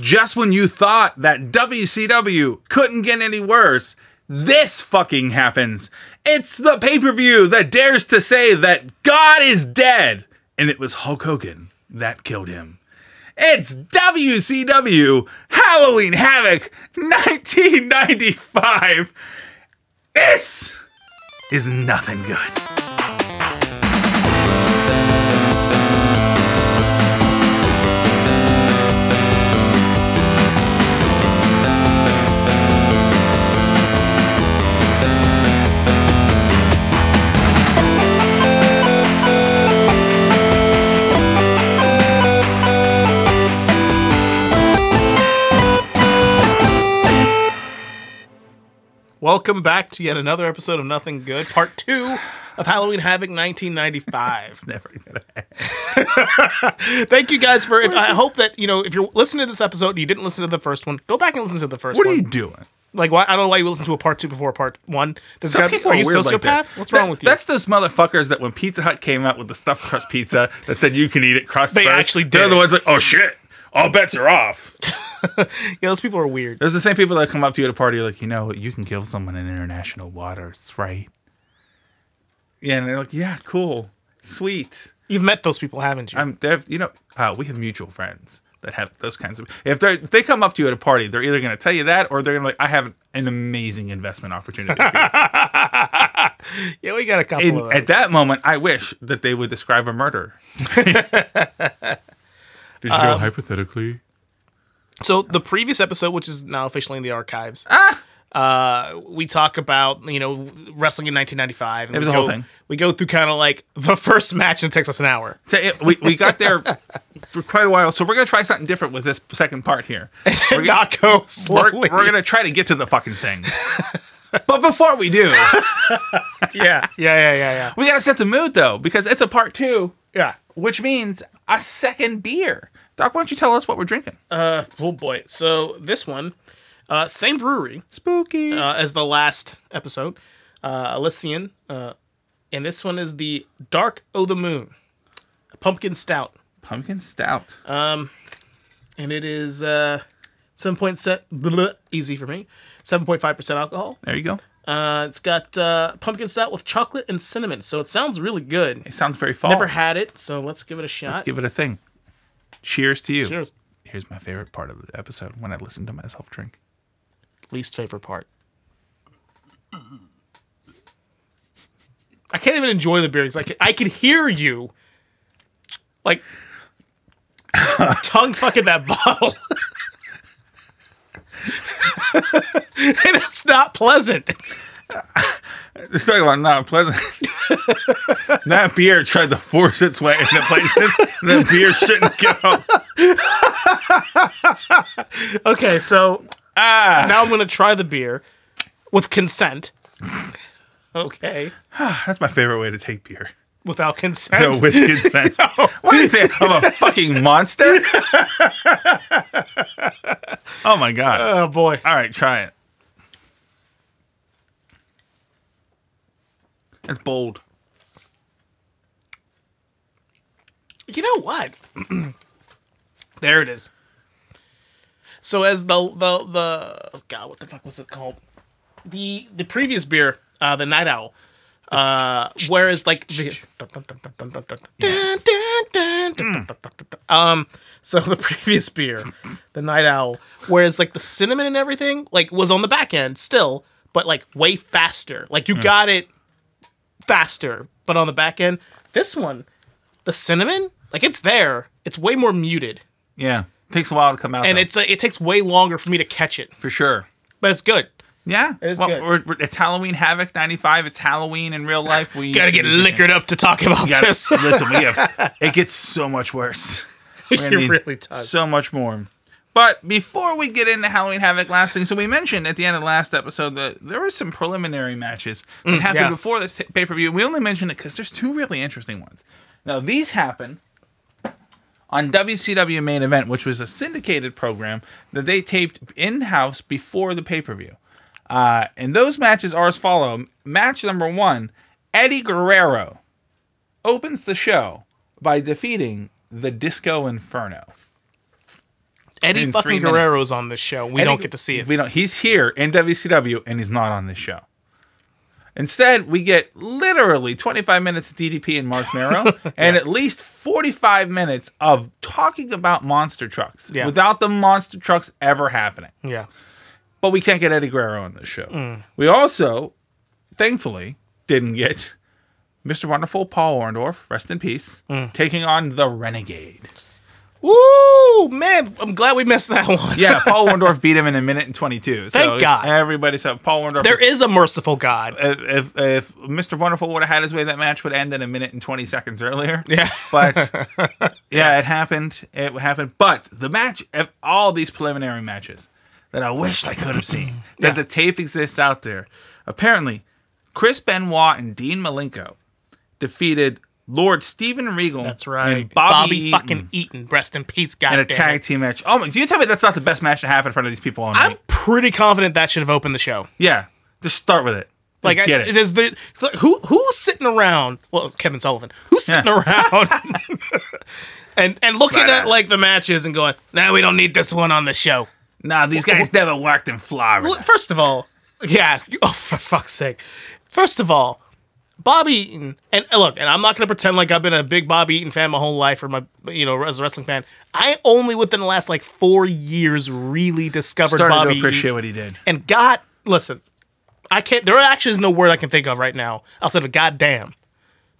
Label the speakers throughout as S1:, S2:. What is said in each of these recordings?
S1: just when you thought that WCW couldn't get any worse, this fucking happens. It's the pay per view that dares to say that God is dead, and it was Hulk Hogan that killed him. It's WCW Halloween Havoc 1995. This is nothing good.
S2: Welcome back to yet another episode of Nothing Good, part two of Halloween Havoc 1995.
S1: Never gonna
S2: Thank you guys for. I hope that you know if you're listening to this episode and you didn't listen to the first one, go back and listen to the first
S1: What are you doing?
S2: like, why? I don't know why you listen to a part two before part one. This
S1: Some
S2: guy,
S1: people
S2: are you
S1: weird
S2: sociopath?
S1: like that.
S2: What's
S1: That-
S2: wrong with you?
S1: That's those motherfuckers that when Pizza Hut came out with the stuffed crust pizza that said you can eat it crust
S2: They
S1: first,
S2: actually
S1: They're
S2: did
S1: the ones like, oh shit, all bets are off.
S2: yeah, those people are weird.
S1: There's the same people that come up to you at a party like, you know, you can kill someone in international waters, right? Yeah, and they're like, yeah, cool, sweet.
S2: You've met those people, haven't you?
S1: I'm there. You know, uh, we have mutual friends that have those kinds of. If they if they come up to you at a party, they're either going to tell you that or they're going to like, I have an amazing investment opportunity. For you.
S2: yeah, we got a couple
S1: And
S2: of those.
S1: at that moment, I wish that they would describe a murder. Did you
S2: Um,
S1: know hypothetically?
S2: So the previous episode, which is now officially in the archives,
S1: Ah,
S2: uh, we talk about you know wrestling in 1995. And
S1: It was
S2: we
S1: a whole
S2: go,
S1: thing.
S2: We go through kind of like the first match, and it takes us an hour.
S1: t- we we got there for quite a while, so we're gonna try something different with this second part here. We're gonna,
S2: Not go
S1: we're,
S2: slowly.
S1: we're gonna try to get to the fucking thing. But before we do,
S2: yeah, yeah, yeah, yeah, yeah.
S1: we gotta set the mood though, because it's a part two,
S2: Yeah.
S1: which means a second beer. Doc, why don't you tell us what we're drinking?
S2: Uh, oh boy. So this one, uh, same brewery
S1: Spooky.
S2: uh, as the last episode, uh, Elysian, uh, and this one is the Dark O' the Moon, a pumpkin stout,
S1: Pumpkin stout.
S2: Um, and it is uh, seven point set easy for me, seven point five percent alcohol.
S1: there you go.
S2: Uh, it's got uh, pumpkin stout with chocolate and cinnamon, so it sounds really good.
S1: It sounds very fall.
S2: Never had it, so let's give it a shot.
S1: Let's give it a thing. Cheers to you.
S2: Cheers.
S1: Here's my favorite part of the episode when I listen to myself drink.
S2: Least favorite part. I can't even enjoy the beer because I can, I can hear you, like tongue fucking that bottle, and it's not pleasant.
S1: Let's talk about not pleasant. that beer tried to force its way into places that beer shouldn't go.
S2: Okay, so
S1: Ah,
S2: now I'm gonna try the beer with consent. Okay,
S1: that's my favorite way to take beer.
S2: without consent.
S1: No, with consent. What do you think? I'm a fucking monster? oh my god.
S2: oh boy.
S1: All right, try it. It's bold.
S2: You know what? there it is. So as the the the oh God, what the fuck was it called? The the previous beer, uh, the Night Owl. Uh, whereas like the um, so the previous beer, the Night Owl, whereas like the cinnamon and everything like was on the back end still, but like way faster. Like you got it faster, but on the back end, this one, the cinnamon, like it's there. It's way more muted,
S1: Yeah. Takes a while to come out.
S2: and
S1: though,
S2: it's uh, it takes way longer for me to catch it,
S1: for sure.
S2: but it's good.
S1: Yeah.
S2: it is
S1: well,
S2: good.
S1: We're, we're- it's Halloween Havoc 95. It's Halloween in real life. We
S2: Gotta get
S1: we-
S2: liquored up to talk about
S1: gotta-
S2: this.
S1: Listen, we have. It gets so much worse.
S2: It really does.
S1: So much more. But before we get into Halloween Havoc, last thing, so we mentioned at the end of the last episode that there were some preliminary matches that happened
S2: yeah.
S1: before this t- pay per view. We only mentioned it because there's two really interesting ones. Now these happen on WCW Main Event, which was a syndicated program that they taped in house before the pay per view. Uh, and those matches are as follow. Match number one: Eddie Guerrero opens the show by defeating the Disco Inferno.
S2: Eddie
S1: in
S2: fucking
S1: minutes.
S2: Guerrero's on this show. We
S1: Eddie-
S2: don't get to see it.
S1: We don't. He's here in WCW, and he's not on this show. Instead, we get literally 25 minutes of DDP and Marc Mero, and at least 45 minutes of talking about monster trucks
S2: Yeah.
S1: without the monster trucks ever happening.
S2: Yeah.
S1: But we can't get Eddie Guerrero on this show.
S2: Mm.
S1: We also, thankfully, didn't get Mr. Wonderful Paul Orndorff, rest in peace,
S2: Mm.
S1: taking on the Renegade.
S2: Woo, man! I'm glad we missed that one.
S1: Yeah, Paul Orndorff beat him in a minute and 22.
S2: Thank
S1: so
S2: God.
S1: Everybody said Paul Orndorff.
S2: there
S1: is
S2: is a merciful God.
S1: if, if if Mr. Wonderful would have had his way, that match would end in a minute and twenty seconds earlier.
S2: Yeah.
S1: but yeah, it happened. It happened. But the match, of all these preliminary matches that I wish I could have seen, that
S2: Yeah.
S1: the tape exists out there. Apparently, Chris Benoit and Dean Malenko defeated Lord Steven Regal.
S2: That's right.
S1: And Bobby, Eaton
S2: fucking Eaton. Rest in peace, God
S1: And a tag team match. Oh my! Do you tell me that's not the best match to have in front of these people all?
S2: I'm pretty confident that should have opened the show.
S1: yeah, just start with it. Just
S2: Like,
S1: get
S2: I,
S1: it.
S2: There's the who who's sitting around? Well, Kevin Sullivan. Who's sitting around and and looking
S1: Right
S2: at
S1: on.
S2: like the matches and going, "Nah, we don't need this one on the show."
S1: Nah, these guys never worked in Florida.
S2: Well, first of all, yeah. Oh, for fuck's sake. First of all, Bobby Eaton, and look, and I'm not gonna pretend like I've been a big Bobby Eaton fan my whole life, or my, you know, as a wrestling fan. I only within the last like four years really discovered
S1: Started
S2: Bobby
S1: to appreciate
S2: Eaton
S1: what he did.
S2: and God, listen. I can't. There actually is no word I can think of right now outside of goddamn.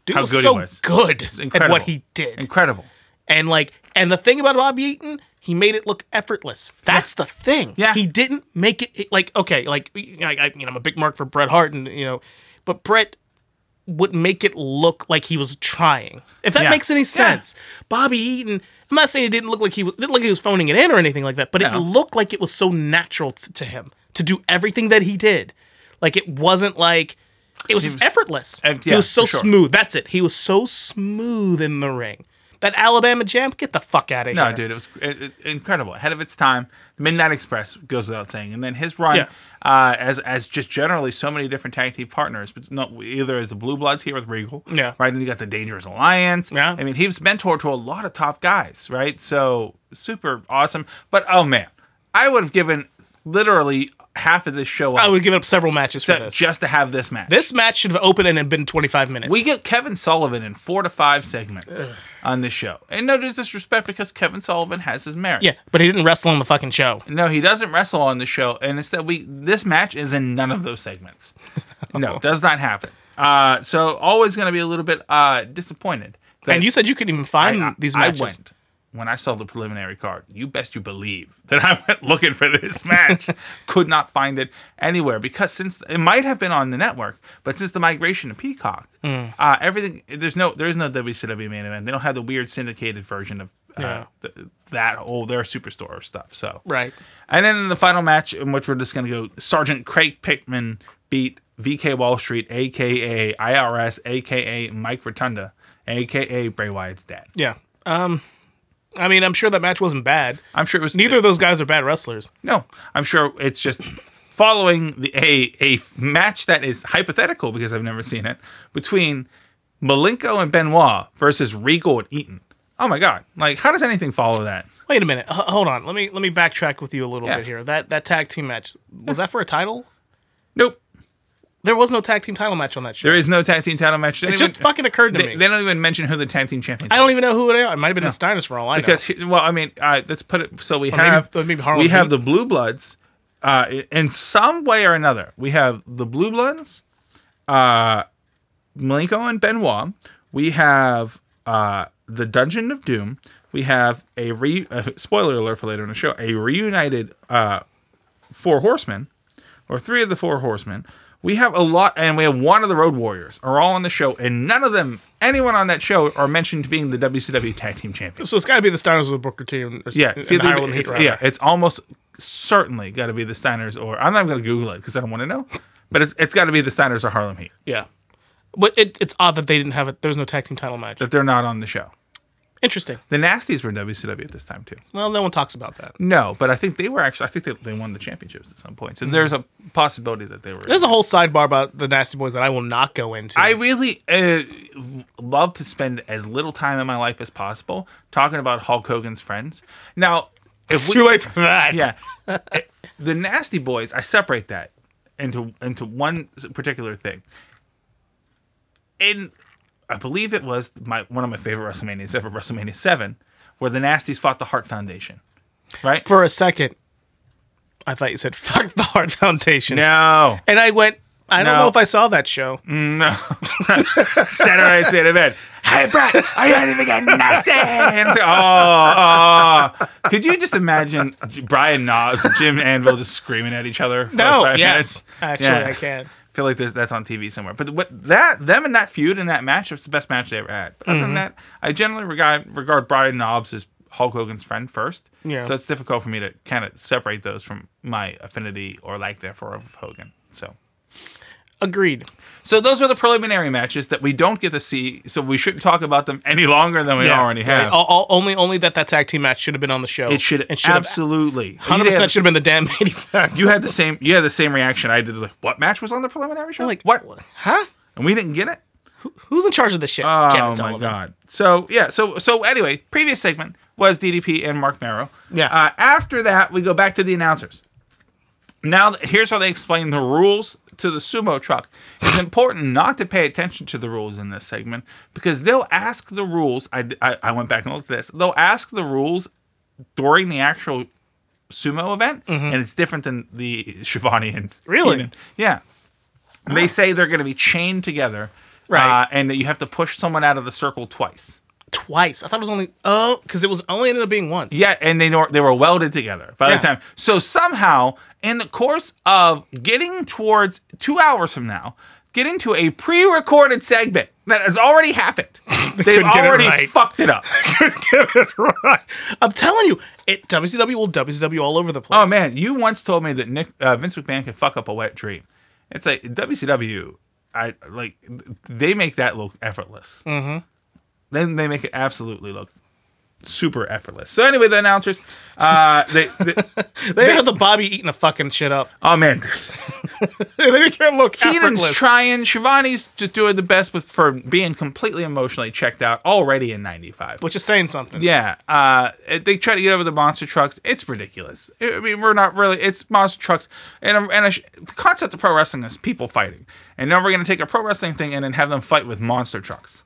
S2: Dude
S1: How
S2: was
S1: good he
S2: so
S1: was.
S2: good at
S1: incredible.
S2: what he did,
S1: Incredible.
S2: and like, and the thing about Bobby Eaton, he made it look effortless. That's the thing.
S1: Yeah.
S2: he didn't make it like okay, like I, I, know, I'm a big mark for Bret Hart, and you know, but Bret would make it look like he was trying. If that
S1: Yeah.
S2: makes any
S1: Yeah.
S2: sense, Bobby Eaton. I'm not saying it didn't look like he was, didn't look like he was phoning it in or anything like that, but it looked like it was so natural t- to him to do everything that he did. Like it wasn't like it was,
S1: was-
S2: effortless.
S1: Uh,
S2: he was so
S1: sure.
S2: smooth. That's it. He was so smooth in the ring. That Alabama Jam, get the fuck out of
S1: No,
S2: here.
S1: No, dude, it was it, it- incredible. Ahead of its time. Midnight Express goes without saying, and then his run
S2: Yeah.
S1: uh, as as just generally so many different tag team partners, but no, either as the Blue Bloods here with Regal,
S2: Yeah.
S1: right. Then you got the Dangerous Alliance.
S2: Yeah.
S1: I mean, he was mentor to a lot of top guys, right? So super awesome. But oh man, I would have given literally half of this show
S2: I would give up several matches for this.
S1: just to have this match.
S2: this match should have opened and had been 25 minutes.
S1: We get Kevin Sullivan in four to five segments on this show. And no disrespect because Kevin Sullivan has his merits.
S2: yeah, but he didn't wrestle on the fucking show.
S1: No, he doesn't wrestle on the show. And instead we this match is in none of those segments. No, does not happen. Uh so always gonna be a little bit uh disappointed. that
S2: And you said you couldn't even find
S1: I,
S2: these
S1: I
S2: matches.
S1: went when I saw the preliminary card. You best you believe that I went looking for this match. Could not find it anywhere because since it might have been on the network, but since the migration to Peacock,
S2: Hmm.
S1: uh, everything there's no there's no WCW main event. They don't have the weird syndicated version of uh,
S2: Yeah.
S1: th- that whole their superstore stuff. So
S2: Right.
S1: and then in the final match, in which we're just going to go, Sergeant Craig Pittman beat VK Wall Street, aka IRS, aka Mike Rotunda, aka Bray Wyatt's dad.
S2: Yeah. Um, I mean, I'm sure that match wasn't bad.
S1: I'm sure it was
S2: Neither of those guys are bad wrestlers.
S1: No, I'm sure it's just following the a a match that is hypothetical because I've never seen it between Malenko and Benoit versus Regal and Eaton. Oh my god! Like, how does anything follow that?
S2: Wait a minute. H- hold on. Let me let me backtrack with you a little
S1: Yeah.
S2: bit here. That that tag team match was that for a title?
S1: Nope.
S2: There was no tag team title match on that show.
S1: There is no tag team title match. They
S2: it just
S1: even-
S2: fucking occurred to
S1: they,
S2: me.
S1: they don't even mention who the tag team champions.
S2: I don't even know who they are. It might have been the Steiners for all I know.
S1: because well, I mean, uh, let's put it. So we
S2: maybe-
S1: have
S2: maybe Harlem
S1: we have the Blue Bloods. Uh, in some way or another, we have the Blue Bloods, uh, Malenko and Benoit. We have uh, the Dungeon of Doom. We have a re. Uh, spoiler alert for later in the show. A reunited uh, Four Horsemen, or three of the Four Horsemen. We have a lot, and we have one of the Road Warriors are all on the show, and none of them, anyone on that show, are mentioned being the WCW Tag Team Champions.
S2: so it's got to be the Steiners with Booker T. And,
S1: Yeah, it's either-
S2: Harlem Heat,
S1: it's, yeah, it's almost certainly got to be the Steiners, or I'm not going to Google it because I don't want to know, but it's it's got to be the Steiners or Harlem Heat
S2: yeah. But it, it's odd that they didn't have it. There was no tag team title match.
S1: that they're not on the show.
S2: Interesting.
S1: The Nasties were in WCW at this time too.
S2: Well, no one talks about that.
S1: No, but I think they were actually. I think they, they won the championships at some point. So there's a possibility that they were.
S2: There's a whole sidebar about the Nasty Boys that I will not go into.
S1: I really uh, love to spend as little time in my life as possible talking about Hulk Hogan's friends. Now,
S2: It's too late for that.
S1: yeah. The Nasty Boys, I separate that into into one particular thing. In I believe it was my one of my favorite WrestleManias ever, WrestleMania Seven, where the Nasties fought the Heart Foundation. Right?
S2: For a second, I thought you said "fuck the Heart Foundation,"
S1: no.
S2: and I went. I don't know if I saw that show.
S1: Mm, no. Saturday Night's Main Event. Hey, Bret, are you ready to get nasty? Like, oh, oh. Could you just imagine Brian Knobbs and Jim Anvil just screaming at each other?
S2: No, yes,
S1: minutes?
S2: actually,
S1: Yeah.
S2: I can.
S1: I feel like there's, that's on TV somewhere. But what that them and that feud and that match was the best match they ever had. But other
S2: Mm-hmm.
S1: than that, I generally regard regard Brian Knobbs as Hulk Hogan's friend first.
S2: Yeah.
S1: So it's difficult for me to kind of separate those from my affinity or like therefore of Hogan. So
S2: Agreed.
S1: so those are the preliminary matches that we don't get to see. So we shouldn't talk about them any longer than we already
S2: right.
S1: have.
S2: All, all- only, only that that tag team match should have been on the show.
S1: it should
S2: and should
S1: absolutely
S2: hundred percent should have been the damn main event.
S1: You had the same. You had the same reaction I did. Like, what match was on the preliminary show?
S2: like
S1: what?
S2: Huh?
S1: And we didn't get it.
S2: Who's in charge of this shit?
S1: Oh
S2: Kevin
S1: my god. So yeah. So so anyway, previous segment was DDP and Marc Mero.
S2: Yeah.
S1: Uh, after that, we go back to the announcers. Now here's how they explain the rules to the sumo truck. It's important not to pay attention to the rules in this segment because they'll ask the rules. I, I, I went back and looked at this. They'll ask the rules during the actual sumo event, and it's different than the Schiavone and
S2: Mm-hmm. Really?
S1: Heenan. Yeah. They say they're going to be chained together,
S2: Right.
S1: uh, and that you have to push someone out of the circle twice.
S2: Twice. I thought it was only oh, because it was only ended up being once.
S1: Yeah, and they nor- they were welded together by
S2: Yeah.
S1: the time. So somehow, in the course of getting towards two hours from now, getting to a pre-recorded segment that has already happened, they've
S2: couldn't it
S1: already
S2: right.
S1: fucked it up.
S2: Get it right. I'm telling you, it WCW will WCW all over the place.
S1: Oh man, you once told me that Nick uh, Vince McMahon can fuck up a wet dream. It's like WCW. I like they make that look effortless. Mm-hmm. Then they make it absolutely look super effortless. So anyway, the announcers, uh, they, they
S2: they have the Bobby eating a fucking shit up.
S1: oh man,
S2: they can't look
S1: Heenan's
S2: effortless.
S1: trying. Schiavone's just doing the best with for being completely emotionally checked out already in '95.
S2: which is saying something.
S1: Yeah, uh, they try to get over the monster trucks. It's ridiculous. I mean, we're not really. It's monster trucks, and a, and a, the concept of pro wrestling is people fighting, and now we're gonna take a pro wrestling thing and then have them fight with monster trucks.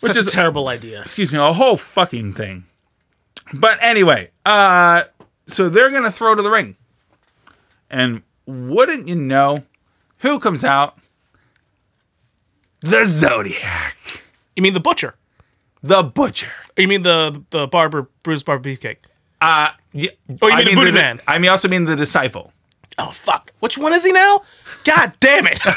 S1: Which
S2: a terrible idea.
S1: Excuse me, a whole fucking thing. But anyway, uh, so they're gonna throw to the ring, and wouldn't you know, who comes out? The Zodiac,
S2: You mean the butcher?
S1: the Butcher.
S2: Or you mean the the barber Bruce Barber Beefcake?
S1: Uh, yeah,
S2: Oh, you
S1: I
S2: mean the Booty
S1: the,
S2: Man.
S1: I mean, also mean the disciple.
S2: Oh fuck! Which one is he now? God damn it!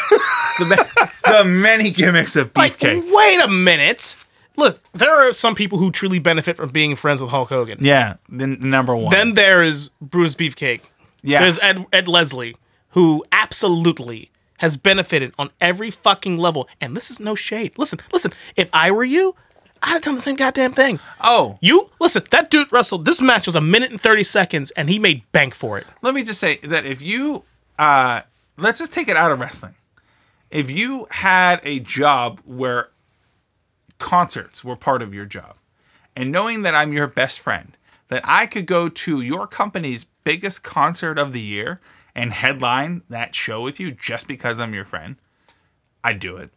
S1: The, ma- the many gimmicks of
S2: like,
S1: Beefcake.
S2: wait a minute. Look, there are some people who truly benefit from being friends with Hulk Hogan.
S1: yeah, the n- number one.
S2: Then there's Bruce Beefcake.
S1: yeah,
S2: There's Ed Ed Leslie, who absolutely has benefited on every fucking level. And this is no shade. Listen, listen. If I were you, I'd have done the same goddamn thing.
S1: oh,
S2: You listen. That dude wrestled. This match was a minute and thirty seconds, and he made bank for it.
S1: let me just say that if you, uh, let's just take it out of wrestling. If you had a job where concerts were part of your job, and knowing that I'm your best friend, that I could go to your company's biggest concert of the year and headline that show with you just because I'm your friend, I'd do it.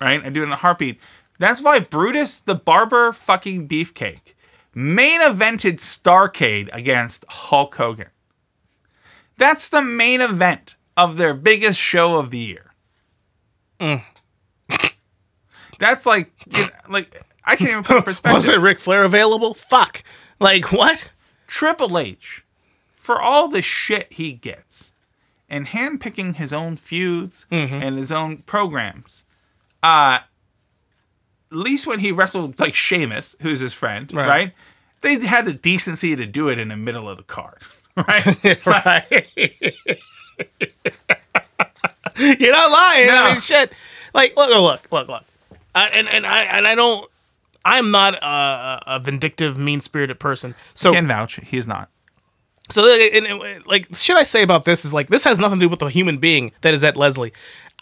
S1: Right? I'd do it in a heartbeat. That's why Brutus the Barber fucking Beefcake main evented Starcade against Hulk Hogan. That's the main event of their biggest show of the year. That's like, you know, like I can't even put in perspective.
S2: Wasn't Ric Flair available? Fuck. Like what?
S1: Triple H, for all the shit he gets, and handpicking his own feuds and his own programs, uh, least when he wrestled like Sheamus, who's his friend,
S2: Right.
S1: right? They had the decency to do it in the middle of the card, right?
S2: right. You're not lying.
S1: No.
S2: I mean, shit. Like, look, look, look, look. I, and and I and I don't. I'm not a, a vindictive, mean spirited person. So
S1: Can vouch, he's not.
S2: so and, and, like should I say about this is like this has nothing to do with the human being that is Ed Leslie.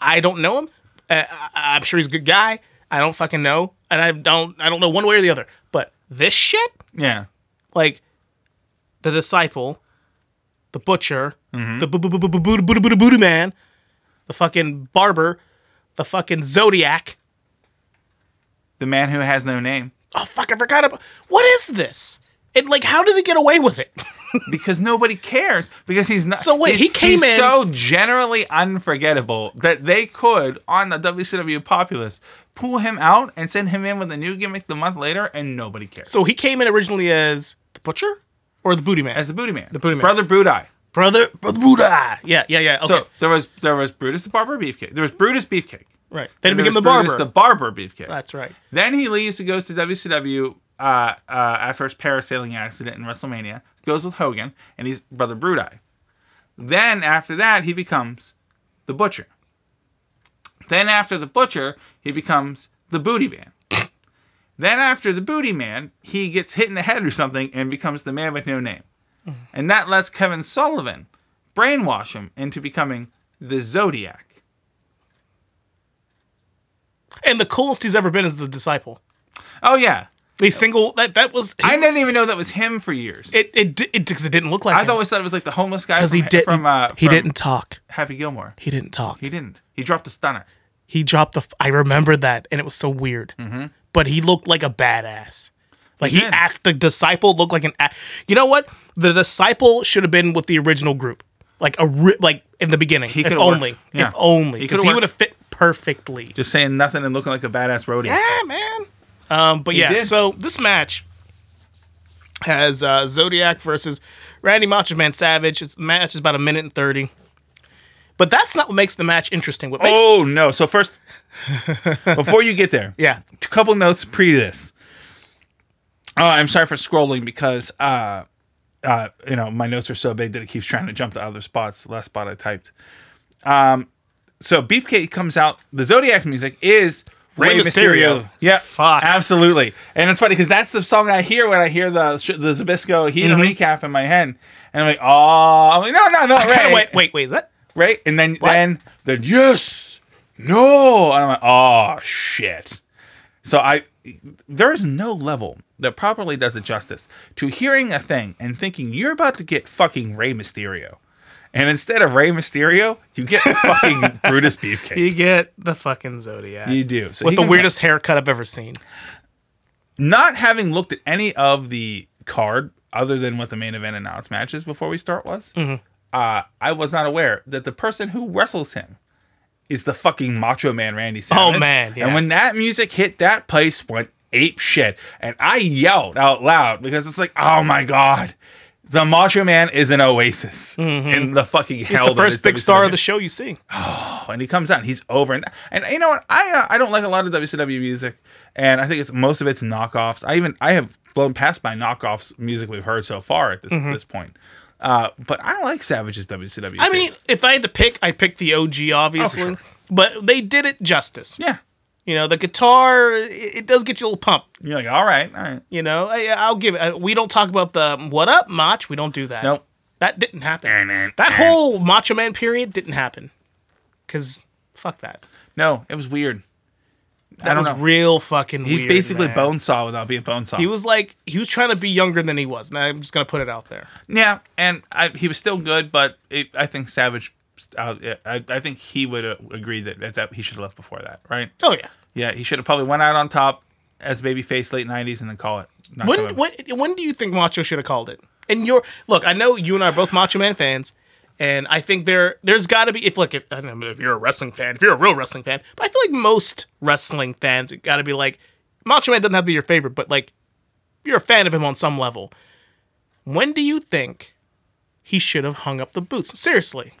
S2: I don't know him. Uh, I, I'm sure he's a good guy. I don't fucking know, and I don't I don't know one way or the other. But this shit,
S1: yeah,
S2: like the disciple, the butcher,
S1: mm-hmm.
S2: the Buddha Buddha Buddha man, the fucking barber, the fucking zodiac,
S1: the man who has no name.
S2: Oh fuck! I forgot about what is this? And like, how does he get away with it?
S1: Because nobody cares because he's not
S2: So wait, he came
S1: he's
S2: in-
S1: so generally unforgettable that they could on the WCW populace pull him out and send him in with a new gimmick the month later and nobody cares
S2: so he came in originally as the butcher or the booty man.
S1: as the booty man the
S2: Booty Man.
S1: brother Bruti
S2: brother, brother Buddha. Yeah, yeah, yeah. Okay,
S1: so there was there was brutus the barber beefcake there was brutus beefcake
S2: right. Then he became the barber.
S1: brutus the barber beefcake
S2: That's right.
S1: Then he leaves and goes to WCW uh, uh, after his parasailing accident in WrestleMania. Goes with Hogan, and he's Brother Bruti. Then after that, he becomes the Butcher. Then after the Butcher, he becomes the Booty Man. then after the Booty Man, he gets hit in the head or something and becomes the Man with No Name. And that lets Kevin Sullivan brainwash him into becoming the Zodiac.
S2: And the coolest he's ever been is the disciple.
S1: Oh yeah,
S2: The single that that was.
S1: I didn't even know that was him for years.
S2: it it it, because it didn't look like
S1: I
S2: him.
S1: always thought it was like the homeless guy
S2: because he didn't.
S1: from, uh,
S2: he didn't talk.
S1: Happy Gilmore.
S2: He didn't talk.
S1: He didn't. He dropped a stunner.
S2: he dropped the. I remember that, and it was so weird. Mm-hmm. But he looked like a badass. Like he,
S1: did.
S2: act. The disciple looked like an. You know what? The disciple should have been with the original group, like a like in the beginning.
S1: He
S2: if
S1: could've
S2: only.
S1: Yeah.
S2: If only. Because he would have fit perfectly.
S1: Just saying nothing and looking like a badass roadie.
S2: Yeah, man. Um, but yeah,
S1: did.
S2: so this match has uh, Zodiac versus Randy Macho Man Savage. It's, the match is about a minute and thirty. But that's not what makes the match interesting. What makes
S1: Oh no! So first, before you get there,
S2: yeah,
S1: a couple notes pre this. Oh, I'm sorry for scrolling because uh, uh, you know my notes are so big that it keeps trying to jump to other spots. Last spot I typed. Um, so Beefcake comes out. The Zodiac's music is
S2: Rey Mysterio.
S1: Yeah,
S2: Fuck.
S1: absolutely. And it's funny because that's the song I hear when I hear the the Zabisco Heat
S2: Mm-hmm.
S1: recap in my head, and I'm like, oh, I'm like, no, no, no, Ray,
S2: wait, wait, wait. Is that
S1: right? And then then then yes, no, and I'm like, oh shit. So I there is no level that properly does it justice to hearing a thing and thinking you're about to get fucking Rey Mysterio. And instead of Rey Mysterio, you get fucking Brutus Beefcake.
S2: you get the fucking Zodiac
S1: You do. So
S2: with the weirdest haircut I've ever seen.
S1: not having looked at any of the card other than what the main event announced matches before we start was,
S2: Mm-hmm.
S1: uh, I was not aware that the person who wrestles him is the fucking Macho Man Randy Savage.
S2: Oh, man, yeah.
S1: And when that music hit, that place went ape shit, and I yelled out loud because it's like, oh my god. The Macho Man is an oasis in the fucking
S2: Mm-hmm. He's the first big star of the show you see.
S1: Oh, and he comes out and he's over and and you know what I uh, I don't like a lot of WCW music and I think it's most of it's knockoffs. I even I have blown past my knockoffs music we've heard so far at this this point. Uh, but I like Savage's WCW.
S2: I
S1: thing.
S2: mean, if I had to pick, I'd pick the OG, obviously.
S1: sure.
S2: But they did it justice.
S1: yeah,
S2: You know, the guitar, it, it does get you a little pump.
S1: you're like all right, all right.
S2: You know, I, I'll give it. We don't talk about the what up, Mach. We don't do that.
S1: Nope.
S2: That didn't happen.
S1: That
S2: whole Macho Man period didn't happen. Because fuck that.
S1: no, it was weird.
S2: That was
S1: know.
S2: real fucking
S1: He's
S2: weird,
S1: basically
S2: man.
S1: Bonesaw without being Bonesaw.
S2: He was like, he was trying to be younger than he was. And I'm just going to put it out there.
S1: Yeah, and I, he was still good, but it, I think Savage. Uh, I, I think he would uh, agree that that he should have left before that, right?
S2: Oh, yeah.
S1: Yeah, he should have probably went out on top as babyface late '90s and then call it.
S2: When, when when do you think Macho should have called it? And you're look, I know you and I are both Macho Man fans, and I think there there's got to be if look if I don't know if you're a wrestling fan, if you're a real wrestling fan, but I feel like most wrestling fans got to be like Macho Man doesn't have to be your favorite, but like you're a fan of him on some level. When do you think he should have hung up the boots? Seriously.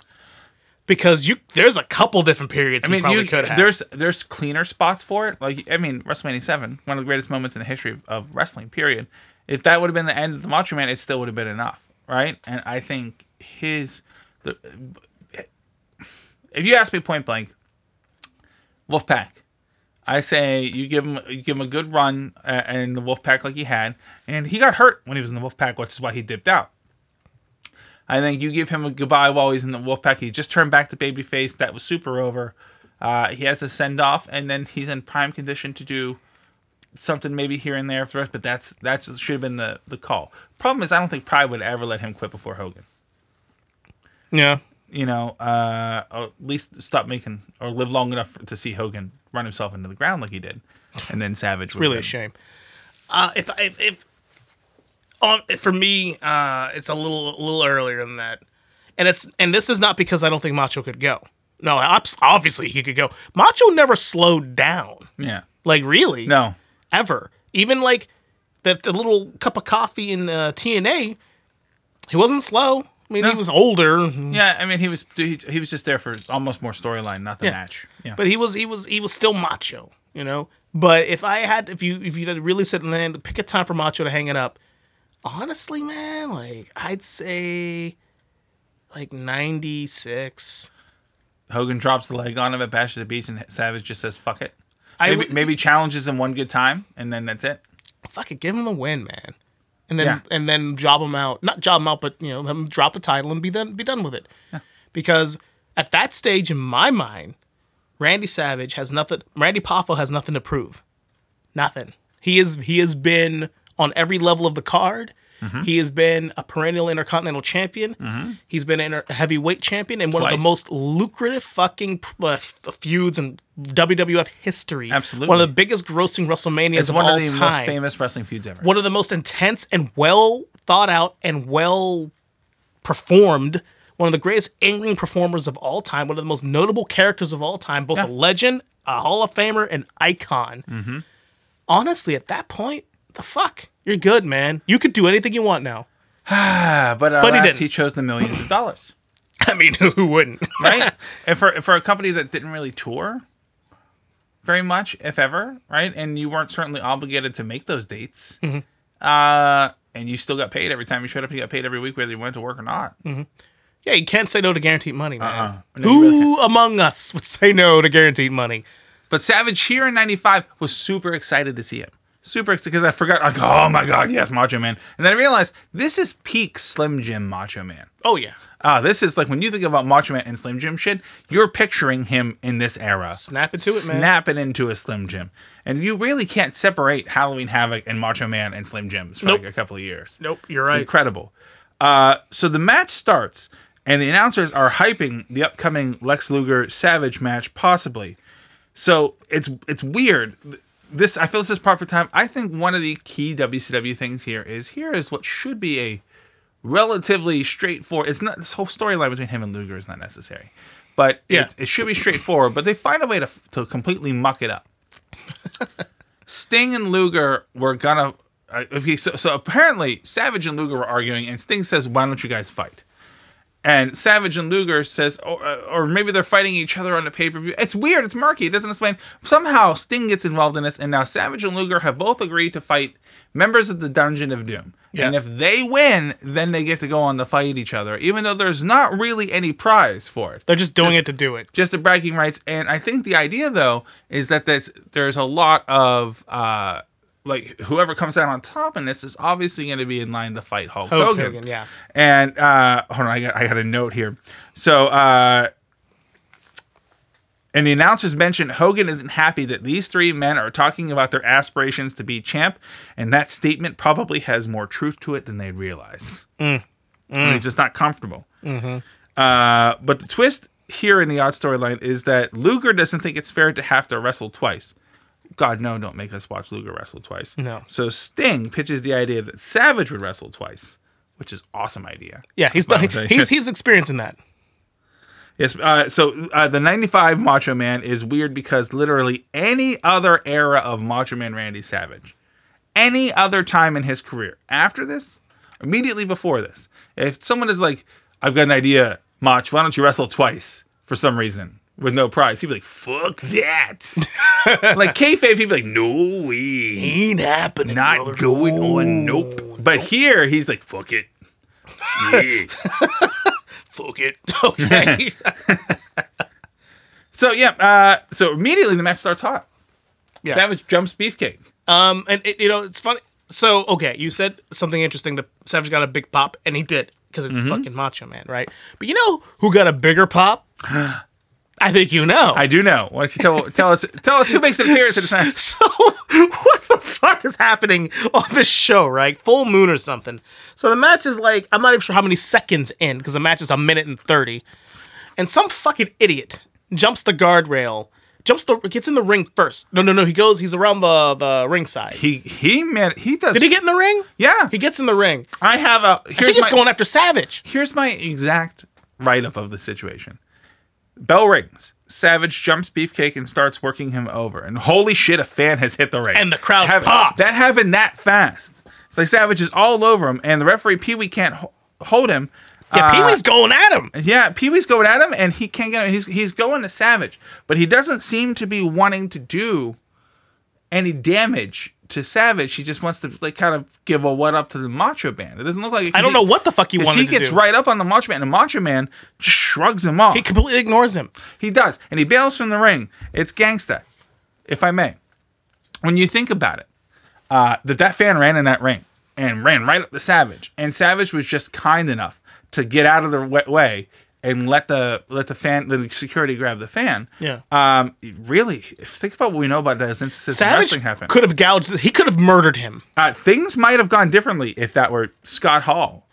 S2: Because you, there's a couple different periods
S1: I mean, you,
S2: could have.
S1: there's there's cleaner spots for it. Like I mean, WrestleMania Seven, one of the greatest moments in the history of, of wrestling. Period. If that would have been the end of the Macho Man, it still would have been enough, right? And I think his the if you ask me point blank, Wolfpack, I say you give him you give him a good run uh, in the Wolfpack like he had, and he got hurt when he was in the Wolfpack, which is why he dipped out. I think you give him a goodbye while he's in the Wolfpack. He just turned back to babyface. That was super over. Uh, he has a send off, and then he's in prime condition to do something maybe here and there for us, but that's that should have been the the call. Problem is, I don't think Pride would ever let him quit before Hogan.
S2: Yeah.
S1: You know, uh, at least stop making or live long enough to see Hogan run himself into the ground like he did, and then Savage. would
S2: really a shame. Uh, if if, if on for me, uh, it's a little a little earlier than that, and it's and this is not because I don't think Macho could go. No, obviously he could go. Macho never slowed down,
S1: Yeah.
S2: like really,
S1: No.
S2: ever. Even like the the little cup of coffee in uh, TNA, he wasn't slow. I mean, he was older,
S1: Yeah, I mean, he was he, he was just there for almost more storyline, not the
S2: Yeah.
S1: match. Yeah.
S2: but he was he was he was still macho, you know. But if I had if you if you had really sit and then pick a time for Macho to hang it up, honestly, man, like I'd say like ninety six.
S1: Hogan drops the leg on him at Bash at the Beach, and Savage just says "fuck it." Maybe, maybe challenges him one good time, and then that's it.
S2: Fuck it, give him the win, man. And then
S1: Yeah.
S2: and then job him out. Not job him out, but you know, him drop the title and be done be done with it. Because at that stage in my mind, Randy Savage has nothing Randy Poffo has nothing to prove. Nothing. He is he has been on every level of the card.
S1: Mm-hmm.
S2: He has been a perennial intercontinental champion. He's been a heavyweight champion and one of the most lucrative fucking uh, feuds in WWF history.
S1: Absolutely.
S2: One of the biggest grossing WrestleManias
S1: It's
S2: of
S1: one
S2: all
S1: of the
S2: time
S1: most famous wrestling feuds ever.
S2: one of the most intense and well thought out and well performed one of the greatest in-ring performers of all time one of the most notable characters of all time both
S1: Yeah.
S2: a legend a hall of famer an icon
S1: Mm-hmm.
S2: honestly at that point the fuck you're good man you could do anything you want now
S1: Ah, but uh,
S2: But he didn't.
S1: he chose the millions of dollars,
S2: i mean who wouldn't
S1: right? and for for a company that didn't really tour very much, if ever, right? And you weren't certainly obligated to make those dates.
S2: Mm-hmm.
S1: Uh, and you still got paid every time you showed up. You got paid every week, whether you went to work or not.
S2: yeah you can't say no to guaranteed money man
S1: Uh-uh. No,
S2: who among us would say no to guaranteed money
S1: But Savage here in '95 was super excited to see him. Super excited because I forgot. Like, oh my god, yes, Macho Man. And then I realized this is peak Slim Jim Macho Man.
S2: oh yeah
S1: Ah, this is like when you think about Macho Man and Slim Jim shit, you're picturing him in this era.
S2: Snap it to it, man.
S1: Snap it into a Slim Jim. And you really can't separate Halloween Havoc and Macho Man and Slim Jims for
S2: Nope.
S1: like a couple of years.
S2: nope you're
S1: It's
S2: right
S1: incredible. Uh, so the match starts, and the announcers are hyping the upcoming Lex Luger Savage match, possibly. So it's it's weird. This I feel this is for time. I think one of the key WCW things here is here is what should be a relatively straightforward. It's not this whole storyline between him and Luger is not necessary, but
S2: Yeah.
S1: it, it should be straightforward. But they find a way to to completely muck it up. Sting and Luger were gonna. Uh, okay, so, so apparently Savage and Luger were arguing, and Sting says, "Why don't you guys fight?" And Savage and Luger says, or, uh, or maybe they're fighting each other on the pay per view. It's weird. It's murky. It doesn't explain. Somehow Sting gets involved in this, and now Savage and Luger have both agreed to fight members of the Dungeon of Doom.
S2: Yeah.
S1: And if they win, then they get to go on to fight each other, even though there's not really any prize for it
S2: they're just doing it to do it
S1: just the bragging rights. And I think the idea though is that there's there's a lot of uh like whoever comes out on top in this is obviously going to be in line to fight Hulk,
S2: Hulk
S1: Hogan.
S2: Hogan, yeah.
S1: And uh hold on, I got I got a note here. So uh and the announcers mentioned Hogan isn't happy that these three men are talking about their aspirations to be champ, and that statement probably has more truth to it than they realize. And he's just not comfortable. Uh, but the twist here in the odd storyline is that Luger doesn't think it's fair to have to wrestle twice. God, no, don't make us watch Luger wrestle twice.
S2: No.
S1: So Sting pitches the idea that Savage would wrestle twice, which is awesome idea.
S2: Yeah, he's done, he's he's experiencing that.
S1: Yes. Uh, so uh, the '95 Macho Man is weird because literally any other era of Macho Man Randy Savage, any other time in his career after this, immediately before this, if someone is like, "I've got an idea, Mach, why don't you wrestle twice for some reason with no prize?" He'd be like, "Fuck that!" like kayfabe, he'd be like, "No way,
S2: Ain't happening.
S1: not
S2: brother.
S1: going on, nope." But here he's like, "Fuck it." Yeah.
S2: Fuck it. Okay.
S1: so yeah, uh, so immediately the match starts hot.
S2: Yeah.
S1: Savage jumps Beefcake.
S2: um, and it, you know it's funny. So okay, you said something interesting. The Savage got a big pop, and he did because it's
S1: Mm-hmm.
S2: fucking Macho Man, right? But you know who got a bigger pop? I think you know.
S1: I do know. Why don't you tell tell us tell us who makes an appearance at this match?
S2: So, what the fuck is happening on this show, right? Full moon or something. So the match is like, I'm not even sure how many seconds in, because the match is a minute and 30. And some fucking idiot jumps the guardrail, jumps the, gets in the ring first. No, no, no, he goes, he's around the, the ringside.
S1: He he man he does.
S2: Did he get in the ring?
S1: Yeah.
S2: He gets in the ring.
S1: I have a
S2: I think
S1: here's
S2: he's
S1: my
S2: going after Savage.
S1: here's my exact write up of the situation. Bell rings. Savage jumps Beefcake and starts working him over. And holy shit, a fan has hit the ring.
S2: And the crowd
S1: Hap-
S2: pops.
S1: That happened that fast. It's like Savage is all over him, and the referee Pee Wee can't ho- hold him.
S2: Yeah,
S1: Uh,
S2: Pee Wee's going at him.
S1: Yeah, Pee Wee's going at him, and he can't get him. He's he's going to Savage, but he doesn't seem to be wanting to do any damage to Savage. He just wants to like kind of give a what up to the Macho Man. It doesn't look like it,
S2: I don't know what the fuck he wants.
S1: he
S2: to
S1: gets
S2: do.
S1: right up on the Macho Man, and the Macho Man just shrugs him off.
S2: He completely ignores him.
S1: He does, and he bails from the ring. It's gangsta, if I may. When you think about it, uh, that that fan ran in that ring and ran right up the Savage, and Savage was just kind enough to get out of the way and let the let the fan the security grab the fan.
S2: Yeah.
S1: Um. Really, if think about what we know about those instances in
S2: Savage
S1: wrestling happen.
S2: could have gouged, he could have murdered him.
S1: Uh, things might have gone differently if that were Scott Hall,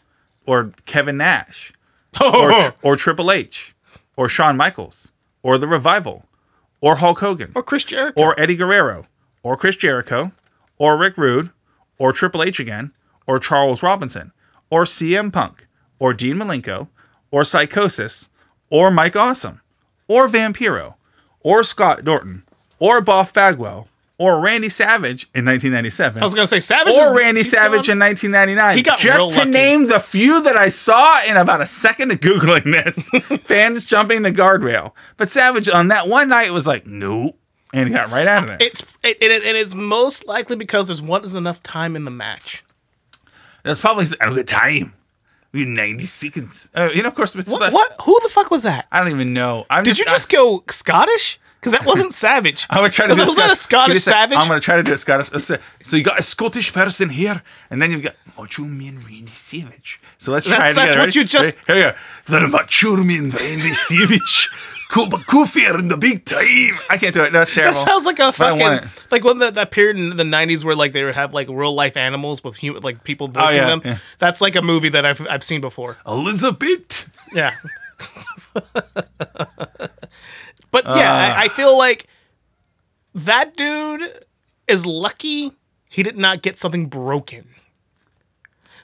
S1: or Kevin Nash, or or Triple H, or Shawn Michaels, or the Revival, or Hulk Hogan,
S2: or Chris Jericho.
S1: or Eddie Guerrero, or Chris Jericho, or Rick Rude, or Triple H again, or Charles Robinson, or CM Punk, or Dean Malenko, or Psicosis, or Mike Awesome, or Vampiro, or Scott Norton, or Buff Bagwell, or Randy Savage in 1997
S2: I was gonna say Savage
S1: or
S2: is-
S1: Randy
S2: he's
S1: Savage
S2: gone.
S1: in 1999.
S2: He got
S1: just
S2: real
S1: to
S2: lucky.
S1: name the few that I saw in about a second of googling this. fans jumping the guardrail, but Savage on that one night was like, nope, and he got right out of there.
S2: It's it, it, and it's most likely because there's wasn't enough time in the match.
S1: That's probably a good time. We had 90 seconds. Uh, you know, of course, it's
S2: What? what? Who the fuck was that?
S1: I don't even know. I'm
S2: Did you just go Scottish? Because that wasn't Savage.
S1: I'm gonna try to
S2: was,
S1: do
S2: was that a Scottish. Savage?
S1: I'm gonna try to do a Scottish. say- So you got a Scottish person here, and then you've got Macho Man Randy Savage. So let's try
S2: That's-
S1: it
S2: that's what you just-
S1: Ready? here we go. The Macho Man Randy Savage. Cool, but goofier in the big time. I can't do it. No, it's terrible.
S2: That sounds like a
S1: But I want
S2: fucking like when that, that period in the '90s where like they would have like real life animals with human like people oh, voicing
S1: yeah,
S2: them.
S1: yeah.
S2: That's like a movie that I've I've seen before.
S1: Elizabeth.
S2: Yeah. but yeah, I, ah. I feel like that dude is lucky he did not get something broken